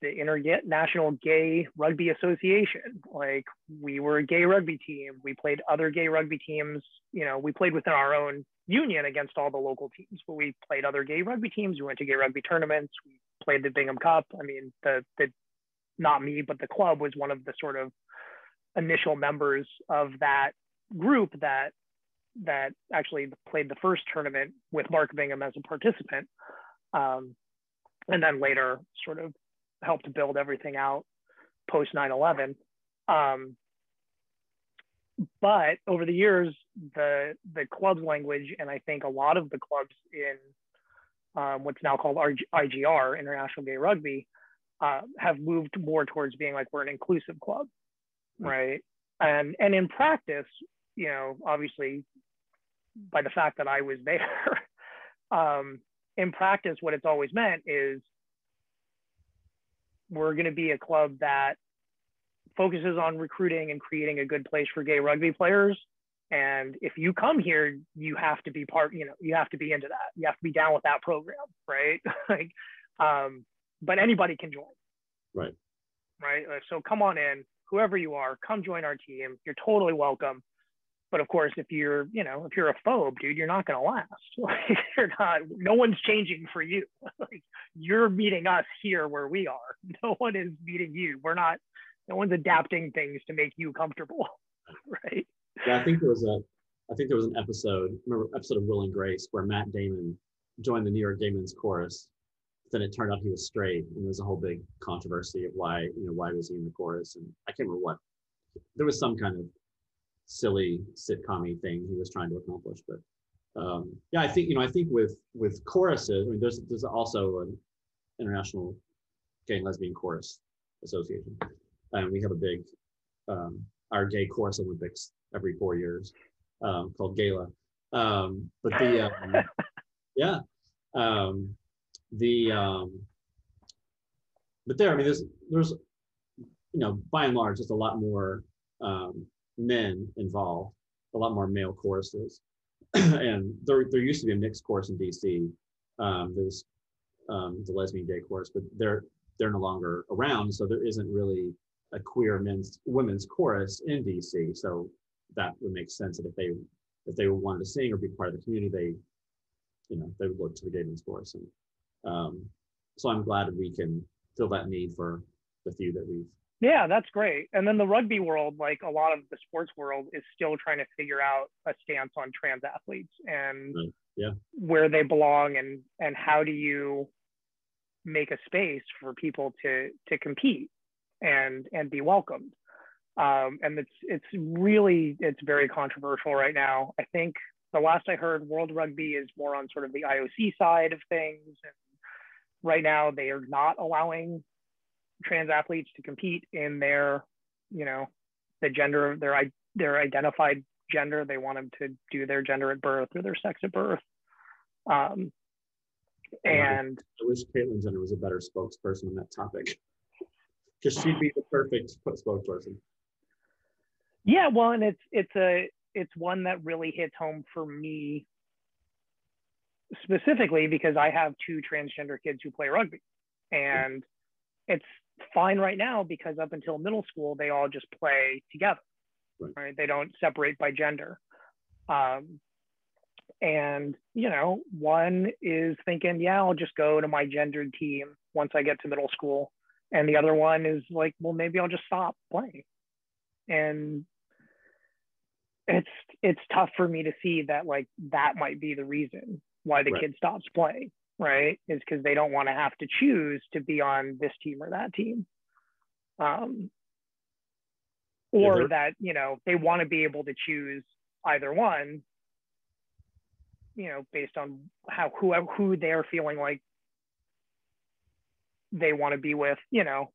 the International Gay Rugby Association. Like we were a gay rugby team. We played other gay rugby teams. You know, we played within our own union against all the local teams, but we played other gay rugby teams. We went to gay rugby tournaments. We played the Bingham Cup. I mean, the the not me, but the club was one of the sort of initial members of that group that that actually played the first tournament with Mark Bingham as a participant. Um, and then later sort of helped build everything out post 9-11 um, but over the years the the club's language and i think a lot of the clubs in um, what's now called IGR, International Gay Rugby, uh, have moved more towards being like we're an inclusive club, right? And and in practice, you know, obviously, by the fact that I was there, um, in practice, what it's always meant is we're going to be a club that focuses on recruiting and creating a good place for gay rugby players. And if you come here, you have to be part, you know, you have to be into that. You have to be down with that program, right? like, um, but anybody can join. Right. Right. So come on in, whoever you are, come join our team. You're totally welcome. But of course, if you're, you know, if you're a phobe, dude, you're not going to last. Like, you're not. No one's changing for you. like, you're meeting us here where we are. No one is meeting you. We're not. No one's adapting things to make you comfortable, right? Yeah, I think there was a. I think there was an episode, remember episode of Will and Grace, where Matt Damon joined the New York Gay Men's Chorus. Then it turned out he was straight, and there was a whole big controversy of why, you know, why was he in the chorus? And I can't remember what. There was some kind of silly sitcom thing he was trying to accomplish. But um, yeah, I think you know I think with with choruses, I mean, there's there's also an international gay and lesbian chorus association, and we have a big um, our gay chorus Olympics every four years um, called Gala. Um, but the um, yeah um, the um, but there I mean there's there's you know by and large there's a lot more um, men involved, a lot more male choruses. and there, there used to be a mixed chorus in DC. Um, there's um, the lesbian gay chorus, but they're they're no longer around, so there isn't really a queer men's women's chorus in DC. So that would make sense that if they if they wanted to sing or be part of the community, they you know they would look to the gay men's chorus. And um, so I'm glad we can fill that need for the few that we've yeah, that's great. And then the rugby world, like a lot of the sports world, is still trying to figure out a stance on trans athletes and yeah. where they belong and and how do you make a space for people to to compete and and be welcomed. Um, and it's it's really it's very controversial right now. I think the last I heard, World Rugby is more on sort of the IOC side of things. And right now, they are not allowing trans athletes to compete in their, you know, the gender, of their their identified gender. They want them to do their gender at birth or their sex at birth. Um, and I wish Caitlyn Jenner was a better spokesperson on that topic because she'd be the perfect spokesperson. Yeah, well, and it's it's a it's one that really hits home for me specifically because I have two transgender kids who play rugby, and it's fine right now because up until middle school they all just play together. Right, right? they don't separate by gender. Um, and you know one is thinking yeah i'll just go to my gendered team once i get to middle school. And the other one is like well maybe i'll just stop playing. And it's it's tough for me to see that like that might be the reason why the right. kid stops playing right? Is because they don't want to have to choose to be on this team or that team. Um, or that, you know, they want to be able to choose either one, you know, based on how who who they're feeling like they want to be with, you know,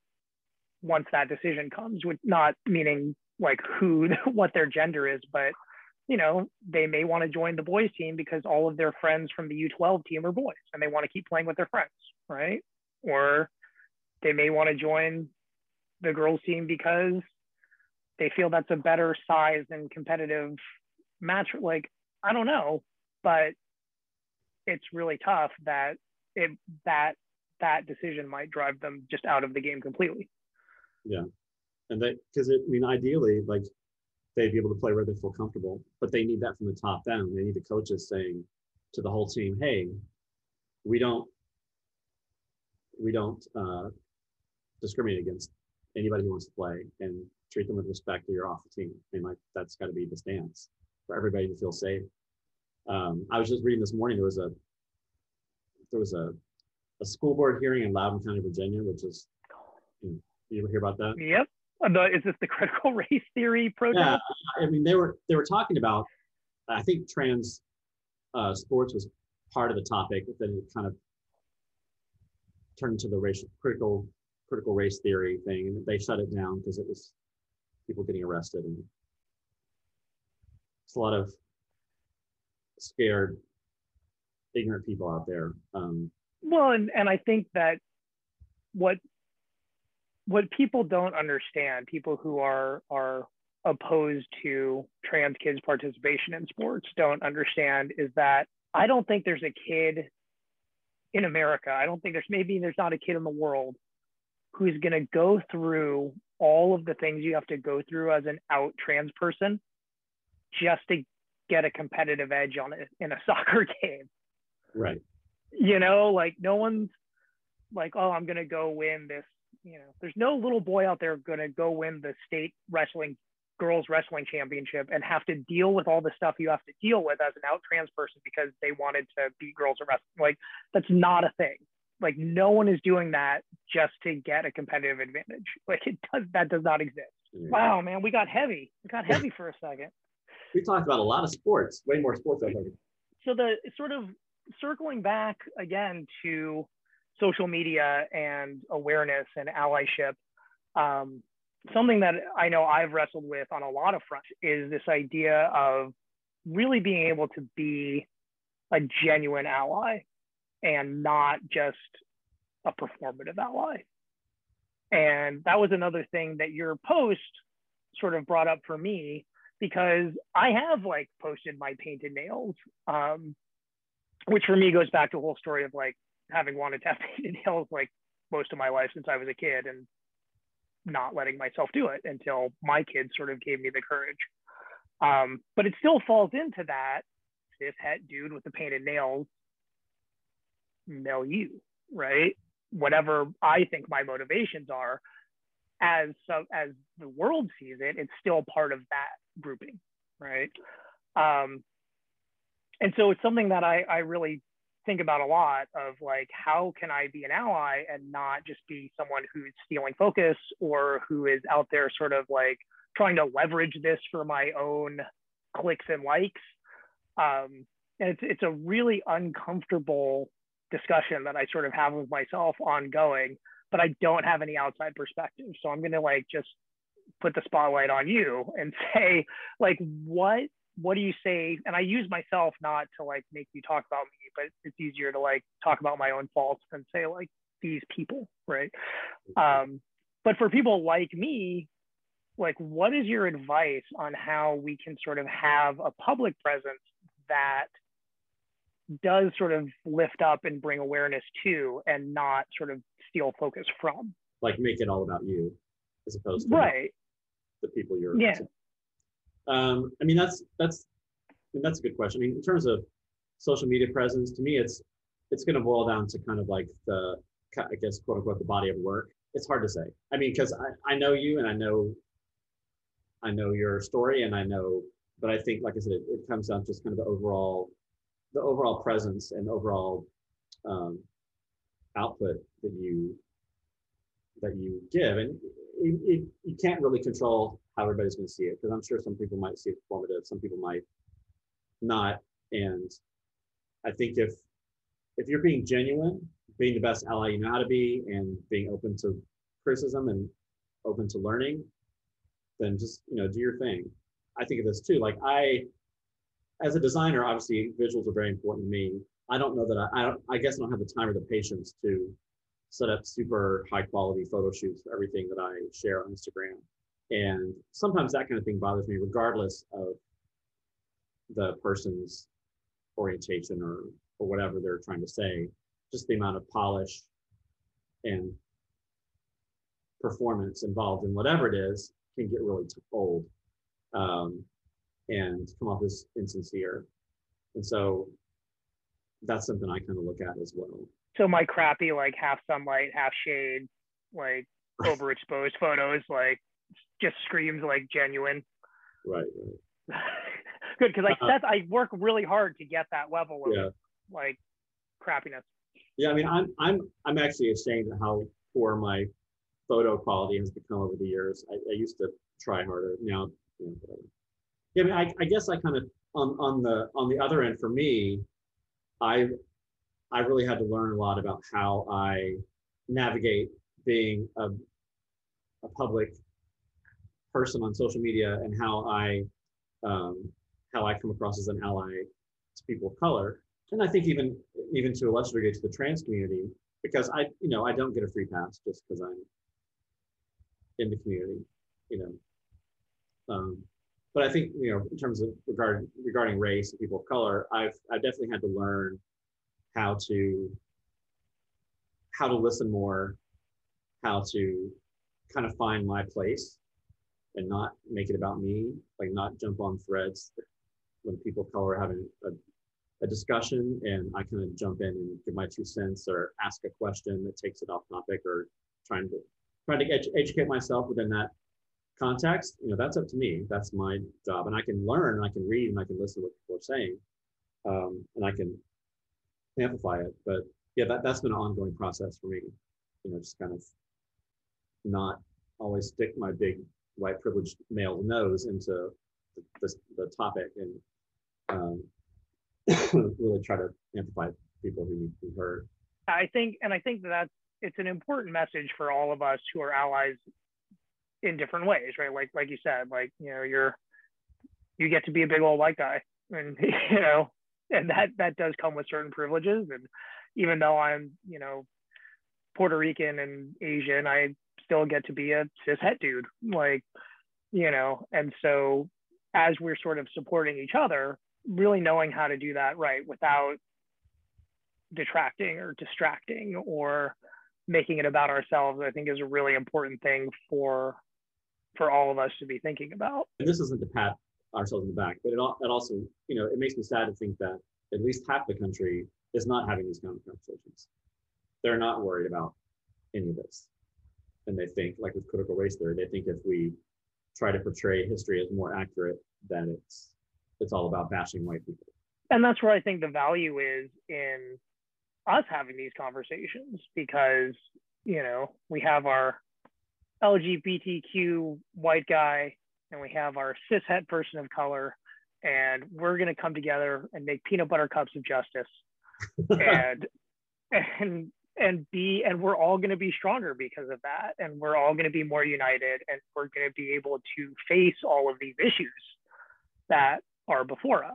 once that decision comes, with not meaning like who what their gender is, but you know, they may want to join the boys team because all of their friends from the U12 team are boys and they want to keep playing with their friends, right? Or they may want to join the girls team because they feel that's a better size and competitive match. Like, I don't know, but it's really tough that it that that decision might drive them just out of the game completely. Yeah. And that because it I mean ideally like they'd be able to play where they feel comfortable. But they need that from the top down. They need the coaches saying to the whole team, "Hey, we don't we don't uh, discriminate against anybody who wants to play, and treat them with respect, or you're off the team." And like that's got to be the stance for everybody to feel safe. Um, I was just reading this morning. There was a there was a a school board hearing in Loudoun County, Virginia, which is you, you ever hear about that? Yep. The, is this the critical race theory protest? Yeah, I mean they were they were talking about. I think trans uh, sports was part of the topic. But then it kind of turned to the racial critical critical race theory thing, and they shut it down because it was people getting arrested, and it's a lot of scared, ignorant people out there. Um, well, and and I think that what what people don't understand, people who are are opposed to trans kids participation in sports don't understand is that I don't think there's a kid in America. I don't think there's maybe there's not a kid in the world who's going to go through all of the things you have to go through as an out trans person just to get a competitive edge on it in a soccer game. Right. You know, like no one's like, oh, I'm going to go win this. You know, there's no little boy out there going to go win the state wrestling girls wrestling championship and have to deal with all the stuff you have to deal with as an out trans person because they wanted to beat girls in wrestling. Like that's not a thing. Like no one is doing that just to get a competitive advantage. Like it does that does not exist. Yeah. Wow, man, we got heavy. We got heavy for a second. We talked about a lot of sports, way more sports. I think. So the sort of circling back again to social media and awareness and allyship. Um, something that I know I've wrestled with on a lot of fronts is this idea of really being able to be a genuine ally and not just a performative ally. And that was another thing that your post sort of brought up for me because I have like posted my painted nails, um, which for me goes back to a whole story of like having wanted to have painted nails like most of my life since I was a kid and not letting myself do it until my kids sort of gave me the courage. Um, but it still falls into that cis het dude with the painted nails milieu, right? Whatever I think my motivations are, as as the world sees it, it's still part of that grouping, right? Um, and so it's something that I, I really think about a lot of like how can i be an ally and not just be someone who's stealing focus or who is out there sort of like trying to leverage this for my own clicks and likes. Um, and it's, it's a really uncomfortable discussion that i sort of have with myself ongoing but i don't have any outside perspective. So i'm going to like just put the spotlight on you and say like what what do you say? And I use myself not to like make you talk about me, but it's easier to like talk about my own faults than say like these people, right? Um, but for people like me, like what is your advice on how we can sort of have a public presence that does sort of lift up and bring awareness to and not sort of steal focus from? Like make it all about you as opposed to right. the people you're yeah. Um, I mean, that's that's I mean, that's a good question. I mean, in terms of social media presence, to me, it's it's going to boil down to kind of like the I guess quote unquote the body of work. It's hard to say. I mean, because I, I know you and I know I know your story and I know, but I think, like I said, it, it comes down to just kind of the overall the overall presence and overall um, output that you that you give, and it, it, you can't really control how everybody's going to see it because I'm sure some people might see it performative, some people might not. And I think if if you're being genuine, being the best ally you know how to be, and being open to criticism and open to learning, then just you know do your thing. I think of this too. Like I, as a designer, obviously visuals are very important to me. I don't know that I, I don't. I guess I don't have the time or the patience to set up super high quality photo shoots for everything that I share on Instagram. And sometimes that kind of thing bothers me, regardless of the person's orientation or, or whatever they're trying to say. Just the amount of polish and performance involved in whatever it is can get really old um, and come off as insincere. And so that's something I kind of look at as well. So my crappy like half sunlight, half shade, like overexposed photos, like just screams like genuine. Right. right. Good because I uh, I work really hard to get that level of yeah. like crappiness. Yeah, I mean, I'm I'm I'm actually ashamed of how poor my photo quality has become over the years. I, I used to try harder. Now, you know, yeah, I mean, I, I guess I kind of on on the on the other end for me, I I really had to learn a lot about how I navigate being a, a public person on social media and how I um, how I come across as an ally to people of color, and I think even even to a lesser degree to the trans community, because I you know I don't get a free pass just because I'm in the community, you know. Um, but I think you know in terms of regard regarding race and people of color, I've I've definitely had to learn how to how to listen more, how to kind of find my place and not make it about me, like not jump on threads when people of color are having a, a discussion and I kind of jump in and give my two cents or ask a question that takes it off topic or trying to trying to ed- educate myself within that context, you know, that's up to me. That's my job. And I can learn and I can read and I can listen to what people are saying. Um, and I can amplify it. But yeah, that, that's been an ongoing process for me. You know, just kind of not always stick my big white privileged male nose into the, the, topic and um, really try to amplify people who need to be heard. I think, and I think that that's, it's an important message for all of us who are allies in different ways, right? Like, like you said, like, you know, you're, you get to be a big old white guy and, you know, and that, that does come with certain privileges. And even though I'm, you know, Puerto Rican and Asian, I still get to be a cis het dude. Like, you know, and so as we're sort of supporting each other, really knowing how to do that right without detracting or distracting or making it about ourselves, I think is a really important thing for for all of us to be thinking about. And this isn't to pat ourselves in the back, but it, it also, you know, it makes me sad to think that at least half the country is not having these kind of conversations. They're not worried about any of this. And they think, like with critical race theory, they think if we try to portray history as more accurate, then it's it's all about bashing white people. And that's where I think the value is in us having these conversations because, you know, we have our LGBTQ white guy and we have our cis het person of color, and we're going to come together and make peanut butter cups of justice and and and be and we're all going to be stronger because of that and we're all going to be more united and we're going to be able to face all of these issues that are before us.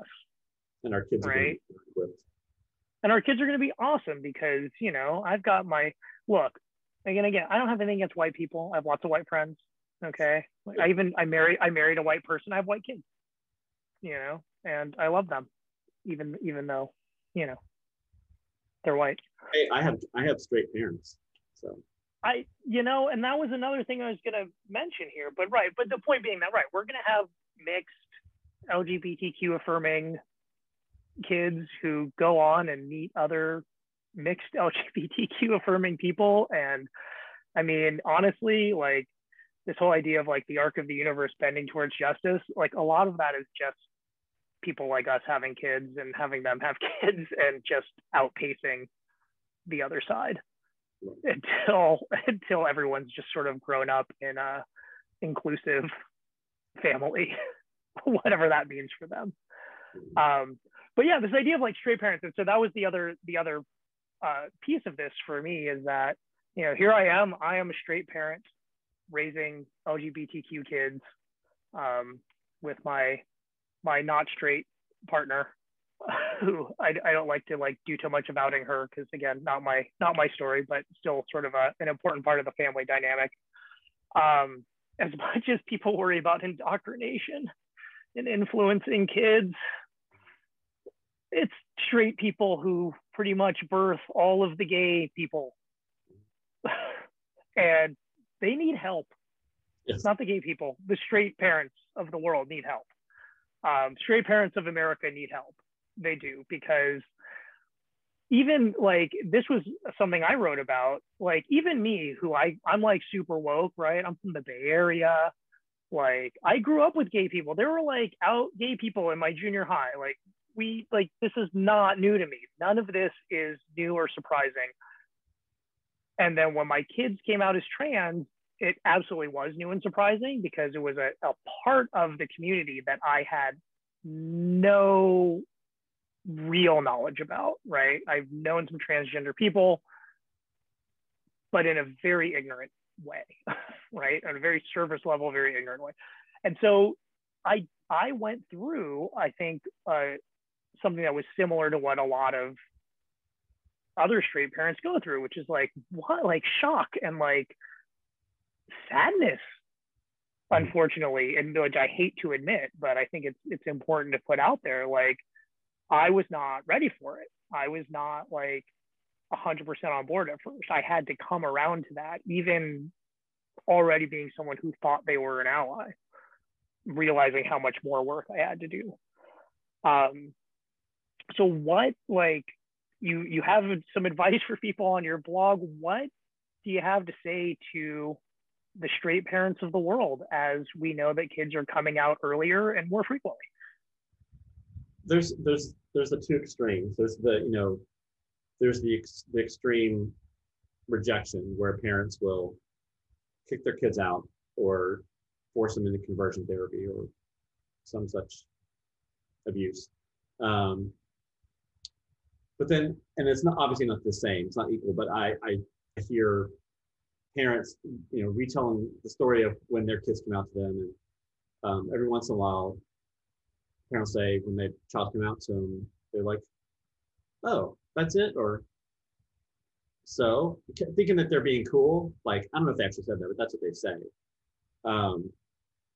And our kids right? and our kids are going to be awesome because you know i've got my look again again i don't have anything against white people. I have lots of white friends okay? I even i married i married a white person. I have white kids you know and i love them even even though you know they're white. Hey, I have I have straight parents, so. I, you know, and that was another thing I was going to mention here, but right, but the point being that right, we're going to have mixed LGBTQ affirming kids who go on and meet other mixed LGBTQ affirming people, and I mean, honestly, like this whole idea of like the arc of the universe bending towards justice, like a lot of that is just people like us having kids and having them have kids and just outpacing the other side until until everyone's just sort of grown up in a inclusive family whatever that means for them. Um, but yeah this idea of like straight parents and so that was the other the other uh, piece of this for me is that you know here i am i am a straight parent raising lgbtq kids um, with my my not straight partner who I, I don't like to like do too much of outing her because again not my not my story but still sort of a, an important part of the family dynamic. Um, as much as people worry about indoctrination and influencing kids it's straight people who pretty much birth all of the gay people. And they need help. Yes. not the gay people the straight parents of the world need help um, straight parents of America need help. They do because even like this was something I wrote about. Like even me, who I I'm like super woke, right? I'm from the Bay Area. Like I grew up with gay people. There were like out gay people in my junior high. Like we like this is not new to me. None of this is new or surprising. And then when my kids came out as trans, it absolutely was new and surprising because it was a, a part of the community that I had no real knowledge about, right? I've known some transgender people. but in a very ignorant way, right? On a very surface level, very ignorant way. And so I I went through, I think, uh, something that was similar to what a lot of other straight parents go through, which is like what, like shock and like sadness, mm-hmm. unfortunately, and which I hate to admit, but I think it's it's important to put out there. Like I was not ready for it. I was not like 100% on board at first. I had to come around to that, even already being someone who thought they were an ally, realizing how much more work I had to do. Um, so what like you you have some advice for people on your blog. What do you have to say to the straight parents of the world as we know that kids are coming out earlier and more frequently? There's there's there's the two extremes. There's the you know there's the, ex, the extreme rejection where parents will kick their kids out or force them into conversion therapy or some such abuse. Um, but then, and it's not obviously not the same, it's not equal, but I, I hear parents, you know, retelling the story of when their kids come out to them. And um, every once in a while, parents say when their child come out to them, they're like, oh, that's it? Or so thinking that they're being cool, like, I don't know if they actually said that, but that's what they say. Um,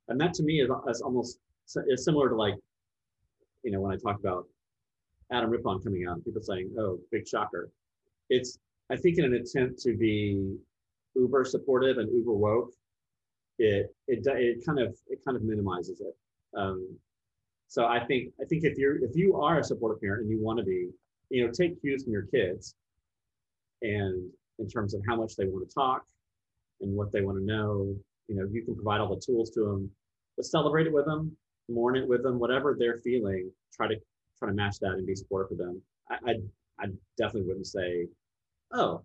and that to me is, is almost is similar to like, you know, when I talk about Adam Rippon coming out, people saying, "Oh, big shocker." It's I think in an attempt to be uber supportive and uber woke, it it it kind of it kind of minimizes it. Um, so I think I think if you're if you are a supportive parent and you want to be, you know, take cues from your kids, and in terms of how much they want to talk and what they want to know, you know, you can provide all the tools to them, but celebrate it with them, mourn it with them, whatever they're feeling. Try to try to match that and be supportive for them. I, I, I definitely wouldn't say, oh,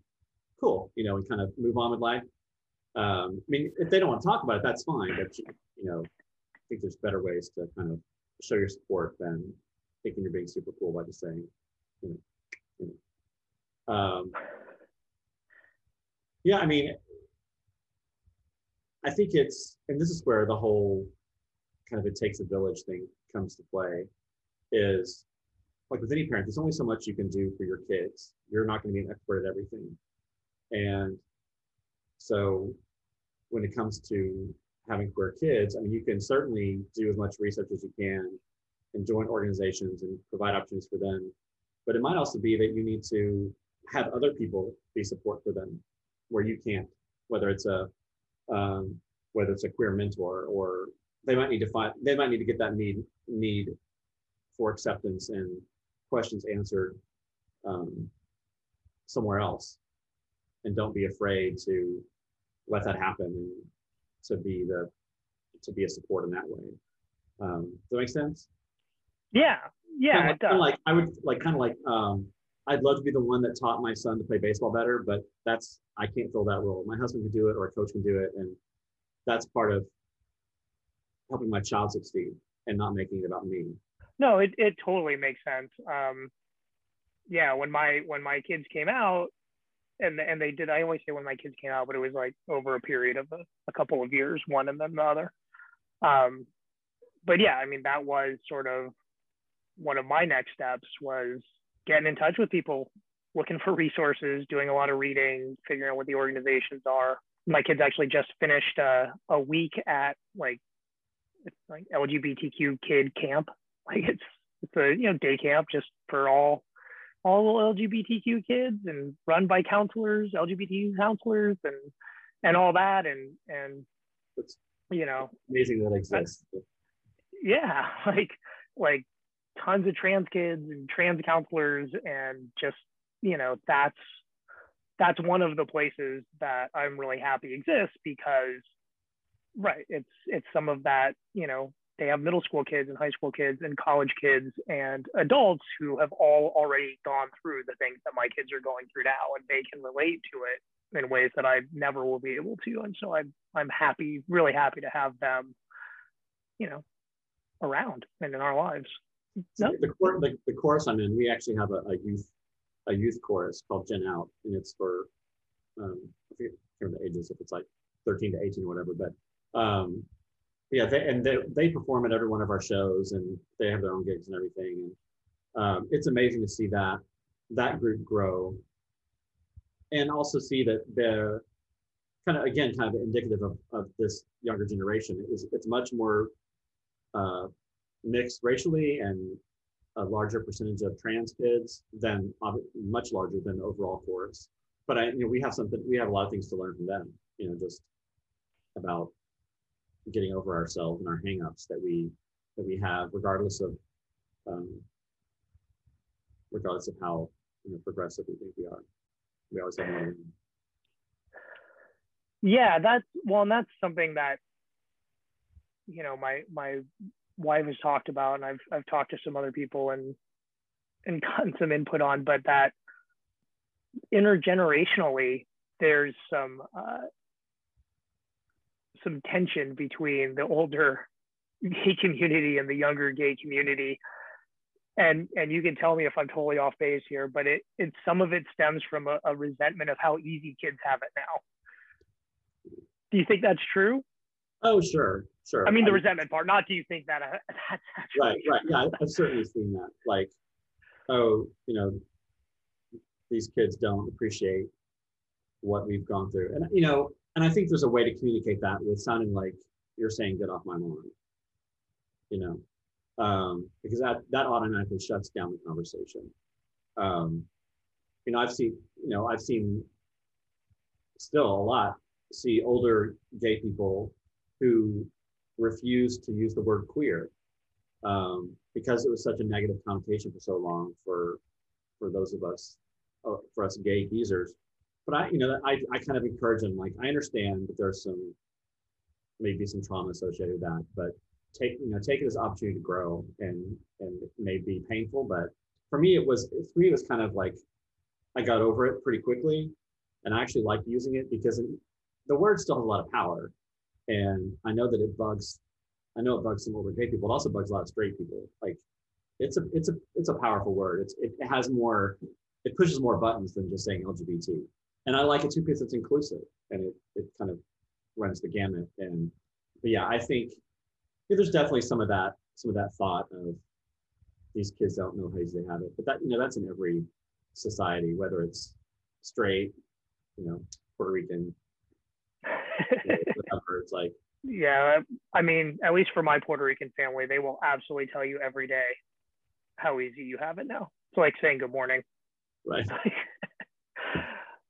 cool, you know, and kind of move on with life. Um, I mean, if they don't want to talk about it, that's fine. But you know, I think there's better ways to kind of show your support than thinking you're being super cool by just saying, you know, you know. Um, yeah, I mean, I think it's, and this is where the whole kind of it takes a village thing comes to play is like with any parent, there's only so much you can do for your kids. You're not going to be an expert at everything. And so when it comes to having queer kids, I mean, you can certainly do as much research as you can and join organizations and provide opportunities for them. But it might also be that you need to have other people be support for them where you can't, whether it's a um, whether it's a queer mentor or they might need to find they might need to get that need need for acceptance and questions answered um, somewhere else and don't be afraid to let that happen and to be the to be a support in that way. Um, does that make sense? Yeah. Yeah like, kind of like i would like kind of like um, i'd love to be the one that taught my son to play baseball better but that's i can't fill that role. My husband can do it or a coach can do it and that's part of helping my child succeed and not making it about me. No, it, it totally makes sense. Um, yeah, when my when my kids came out, and and they did. I always say when my kids came out, but it was like over a period of a, a couple of years, one and then the other. Um, but yeah, I mean that was sort of one of my next steps was getting in touch with people, looking for resources, doing a lot of reading, figuring out what the organizations are. My kids actually just finished a, a week at like like LGBTQ kid camp like it's it's a you know day camp just for all all LGBTQ kids and run by counselors, LGBT counselors, and and all that, and and it's you know amazing that exists. Yeah, like like tons of trans kids and trans counselors, and just you know that's that's one of the places that I'm really happy exists because right it's it's some of that you know they have middle school kids and high school kids and college kids and adults who have all already gone through the things that my kids are going through now and they can relate to it in ways that I never will be able to. And so I'm I'm happy, really happy to have them, you know, around and in our lives. No? The, the, the course I'm in, we actually have a, a youth a youth chorus called Gen Out, and it's for Um, I the ages if it's like 13 to 18 or whatever, but um, yeah, they, and they, they perform at every one of our shows and they have their own gigs and everything. And um, it's amazing to see that that group grow. And also see that they're kind of again kind of indicative of, of this younger generation. Is it's much more uh, mixed racially and a larger percentage of trans kids than much larger than overall chorus but i you know we have something we have a lot of things to learn from them you know just about getting over ourselves and our hangups that we that we have, regardless of um, regardless of how you know progressive we think we are. We always have. Yeah, that's well, and that's something that you know my my wife has talked about, and I've I've talked to some other people and and gotten some input on, but that intergenerationally, there's some uh, some tension between the older gay community and the younger gay community. And and you can tell me if i'm totally off base here but it it some of it stems from a, a resentment of how easy kids have it now. Do you think that's true? Oh sure sure. I mean the I, resentment part not do you think that uh, that's actually right right. Yeah i've certainly seen that. Like oh you know these kids don't appreciate what we've gone through. And you know and I think there's a way to communicate that with sounding like you're saying "get off my lawn," you know, um, because that that automatically shuts down the conversation. Um, you know, I've seen, you know, I've seen still a lot see older gay people who refuse to use the word queer um, because it was such a negative connotation for so long for for those of us uh, for us gay geezers but I, you know, I, I kind of encourage them. Like, I understand that there's some, maybe some trauma associated with that, but take, you know, take it as an opportunity to grow and, and it may be painful, but for me, it was, for me, it was kind of like, I got over it pretty quickly and I actually like using it because it, the word still has a lot of power. And I know that it bugs, I know it bugs some older gay people. It also bugs a lot of straight people. Like, it's a, it's a, it's a powerful word. It's, it has more, it pushes more buttons than just saying LGBT and I like it too because it's inclusive and it, it kind of runs the gamut. And but yeah, I think yeah, there's definitely some of that, some of that thought of these kids don't know how easy they have it. But that, you know, that's in every society, whether it's straight, you know, Puerto Rican, whatever. It's like, yeah, I mean, at least for my Puerto Rican family, they will absolutely tell you every day how easy you have it now. It's like saying good morning. Right.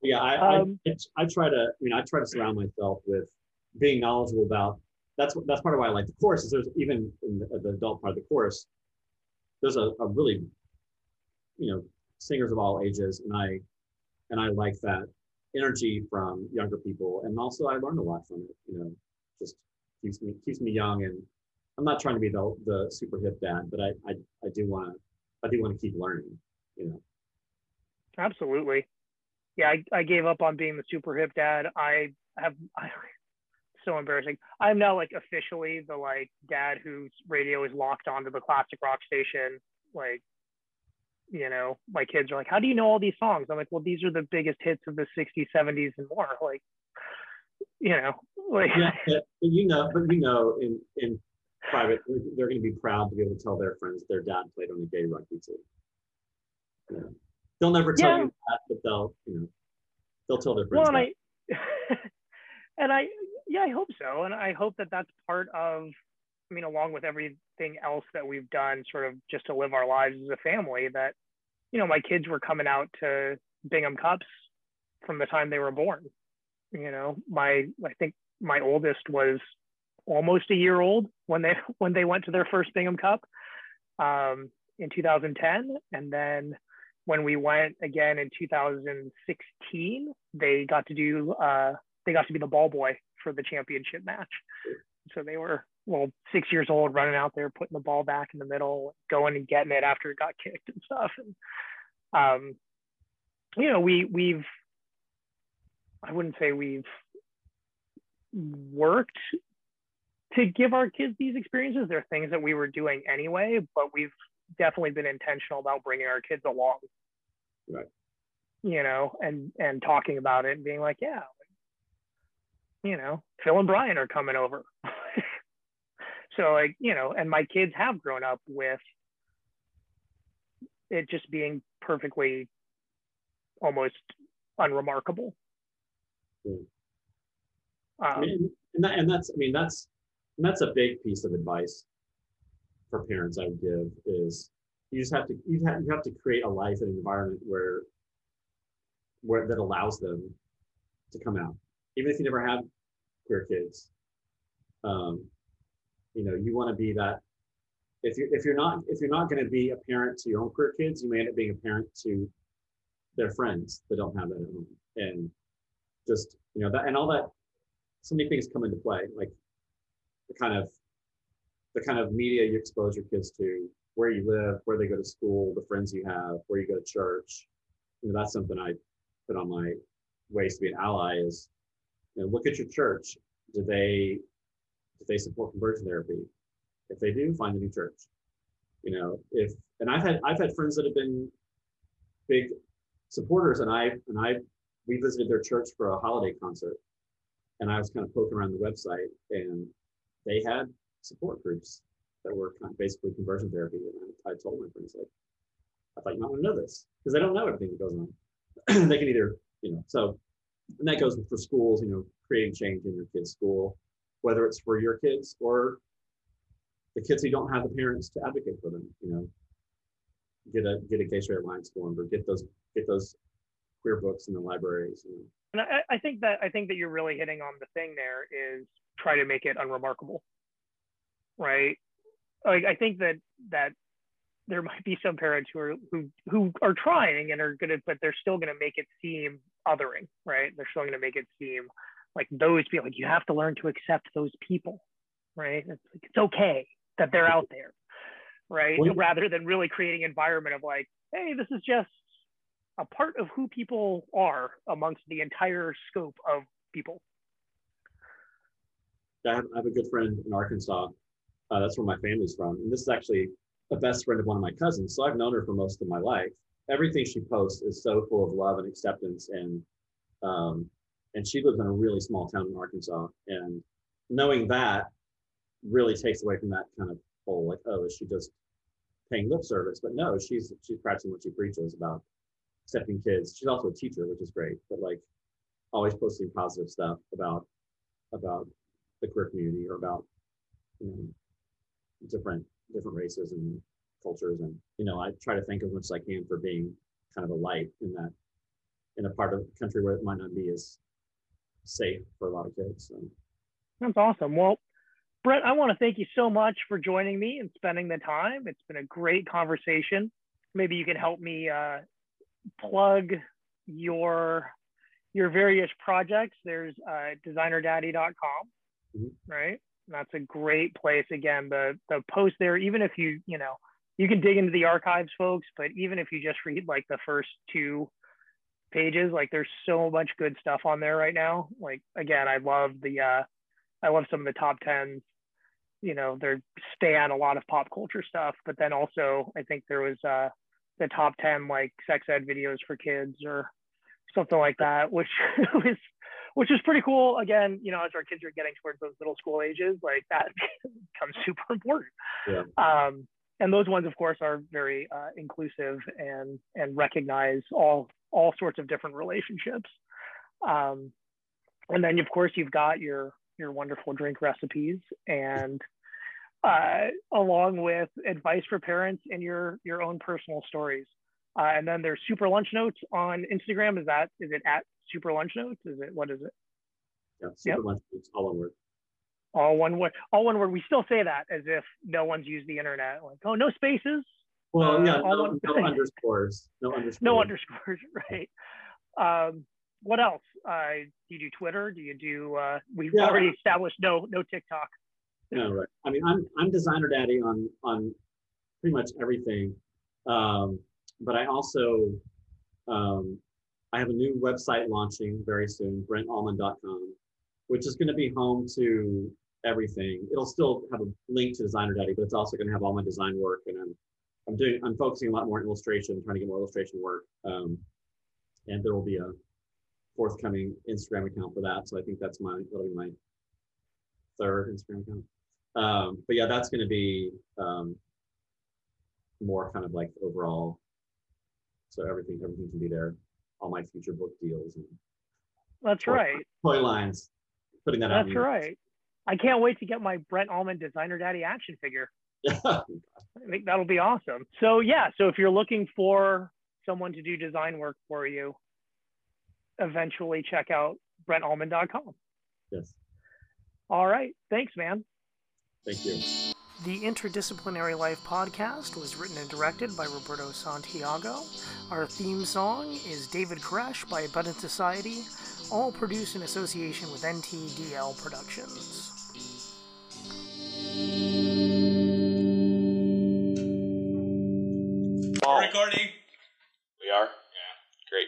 Yeah, I, um, I, I try to. I mean, I try to surround myself with being knowledgeable about. That's that's part of why I like the chorus. Is there's even in the, the adult part of the chorus, there's a, a really, you know, singers of all ages, and I, and I like that energy from younger people, and also I learned a lot from it. You know, just keeps me keeps me young, and I'm not trying to be the the super hip dad, but I I, I do want to I do want to keep learning. You know. Absolutely yeah, I, I gave up on being the super hip dad. I have I, so embarrassing. I'm now like officially the like dad whose radio is locked onto the classic rock station. Like, you know, my kids are like, "How do you know all these songs?" I'm like, "Well, these are the biggest hits of the '60s, '70s, and more." Like, you know, like yeah, you know, but you know, in in private, they're going to be proud to be able to tell their friends their dad played on the gay rugby team. Yeah. They'll never tell yeah. you that, but they'll, you know, they'll tell their friends. Well, and I, and I, yeah, I hope so, and I hope that that's part of. I mean, along with everything else that we've done, sort of just to live our lives as a family, that you know, my kids were coming out to Bingham Cups from the time they were born. You know, my I think my oldest was almost a year old when they when they went to their first Bingham Cup um, in 2010, and then when we went again in 2016, they got to do uh, they got to be the ball boy for the championship match. So they were well six years old, running out there, putting the ball back in the middle, going and getting it after it got kicked and stuff. And um, you know, we we've I wouldn't say we've worked to give our kids these experiences. They're things that we were doing anyway, but we've definitely been intentional about bringing our kids along Right. you know, and and talking about it and being like, yeah, you know, Phil and Brian are coming over. so like, you know, and my kids have grown up with it just being perfectly almost unremarkable. Yeah. Um, I mean, and, that, and that's, I mean, that's, that's a big piece of advice for parents I would give is you just have to, you have, you have to create a life and environment where, where that allows them to come out. Even if you never have queer kids, um, you know, you want to be that if you're if you're not if you're not going to be a parent to your own queer kids, you may end up being a parent to their friends that don't have that at home, and just you know that and all that. So many things come into play, like the kind of the kind of media you expose your kids to, where you live, where they go to school, the friends you have, where you go to church. You know, that's something I put on my ways to be an ally. Is you know, look at your church. Do they do they support conversion therapy? If they do, find a new church. You know, if and I've had I've had friends that have been big supporters, and I and I we visited their church for a holiday concert, and I was kind of poking around the website, and they had support groups that were kind of basically conversion therapy. And I, told my friends like, I thought you might want to know this because they don't know everything that goes on. they can either, you know, so and that goes for schools, you know, creating change in your kid's school, whether it's for your kids or the kids who don't have the parents to advocate for them, you know, get a get a gay straight alliance formed or get those get those queer books in the libraries. You know. And I, I think that I think that you're really hitting on the thing there is try to make it unremarkable, right? Like I think that that there might be some parents who are who who are trying and are gonna, but they're still gonna make it seem othering, right? They're still gonna make it seem like those people. Like you have to learn to accept those people, right? It's, like, it's okay that they're out there, right? Well, Rather than really creating environment of like, hey, this is just a part of who people are amongst the entire scope of people. I have, I have a good friend in Arkansas. Uh, that's where my family's from, and this is actually a best friend of one of my cousins. So I've known her for most of my life. Everything she posts is so full of love and acceptance, and um, and she lives in a really small town in Arkansas. And knowing that really takes away from that kind of whole like, oh, is she just paying lip service? But no, she's she's practicing what she preaches about accepting kids. She's also a teacher, which is great, but like always posting positive stuff about about the queer community or about you know different different races and cultures and you know I try to think as much as I can for being kind of a light in that in a part of the country where it might not be as safe for a lot of kids. So. That's awesome. Well, Brent, I want to thank you so much for joining me and spending the time. It's been a great conversation. Maybe you can help me uh, plug your your various projects. There's uh, designerdaddy.com, mm-hmm. right? That's a great place. Again, the the post there, even if you you know you can dig into the archives, folks, but even if you just read like the first two pages, like there's so much good stuff on there right now. Like again, I love the uh, I love some of the top tens. You know, they're span a lot of pop culture stuff, but then also I think there was uh, the top ten like sex ed videos for kids or something like that, which was which is pretty cool. Again, you know, as our kids are getting towards those middle school ages, like that becomes super important. Yeah. Um, and those ones, of course, are very uh, inclusive and and recognize all all sorts of different relationships. Um, and then, of course, you've got your your wonderful drink recipes and uh, along with advice for parents and your your own personal stories. Uh, and then there's super lunch notes on Instagram. Is that is it at super lunch notes? Is it what is it? Yeah, super yep. lunch notes, all one word. All one word. All one word. We still say that as if no one's used the internet. Like, oh, no spaces. Well, uh, yeah, no, one... no underscores. No underscores. No underscores. Right. Um, what else? Uh, do you do Twitter? Do you do? Uh, we've yeah. already established no no TikTok. Yeah, right. I mean, I'm I'm designer daddy on on pretty much everything, um, but I also um, I have a new website launching very soon, BrentAlmond.com, which is going to be home to everything. It'll still have a link to Designer Daddy, but it's also going to have all my design work, and I'm I'm doing I'm focusing a lot more on illustration, trying to get more illustration work. Um, and there will be a forthcoming Instagram account for that. So I think that's my that'll be my third Instagram account. Um, but yeah, that's going to be um, more kind of like overall. So everything everything can be there. All my future book deals and That's toy- right. toy lines. Putting that out. That's right. I can't wait to get my Brent Almond Designer Daddy action figure. Oh, right. I think that'll be awesome. So yeah, so if you're looking for someone to do design work for you, eventually check out BrentAlmond.com. yes. All right. Thanks, man. Thank you. The Interdisciplinary Life podcast was written and directed by Roberto Santiago. Our theme song is David Koresh by Abundant Society, all produced in association with NTDL Productions. Recording. We are? Yeah. Great.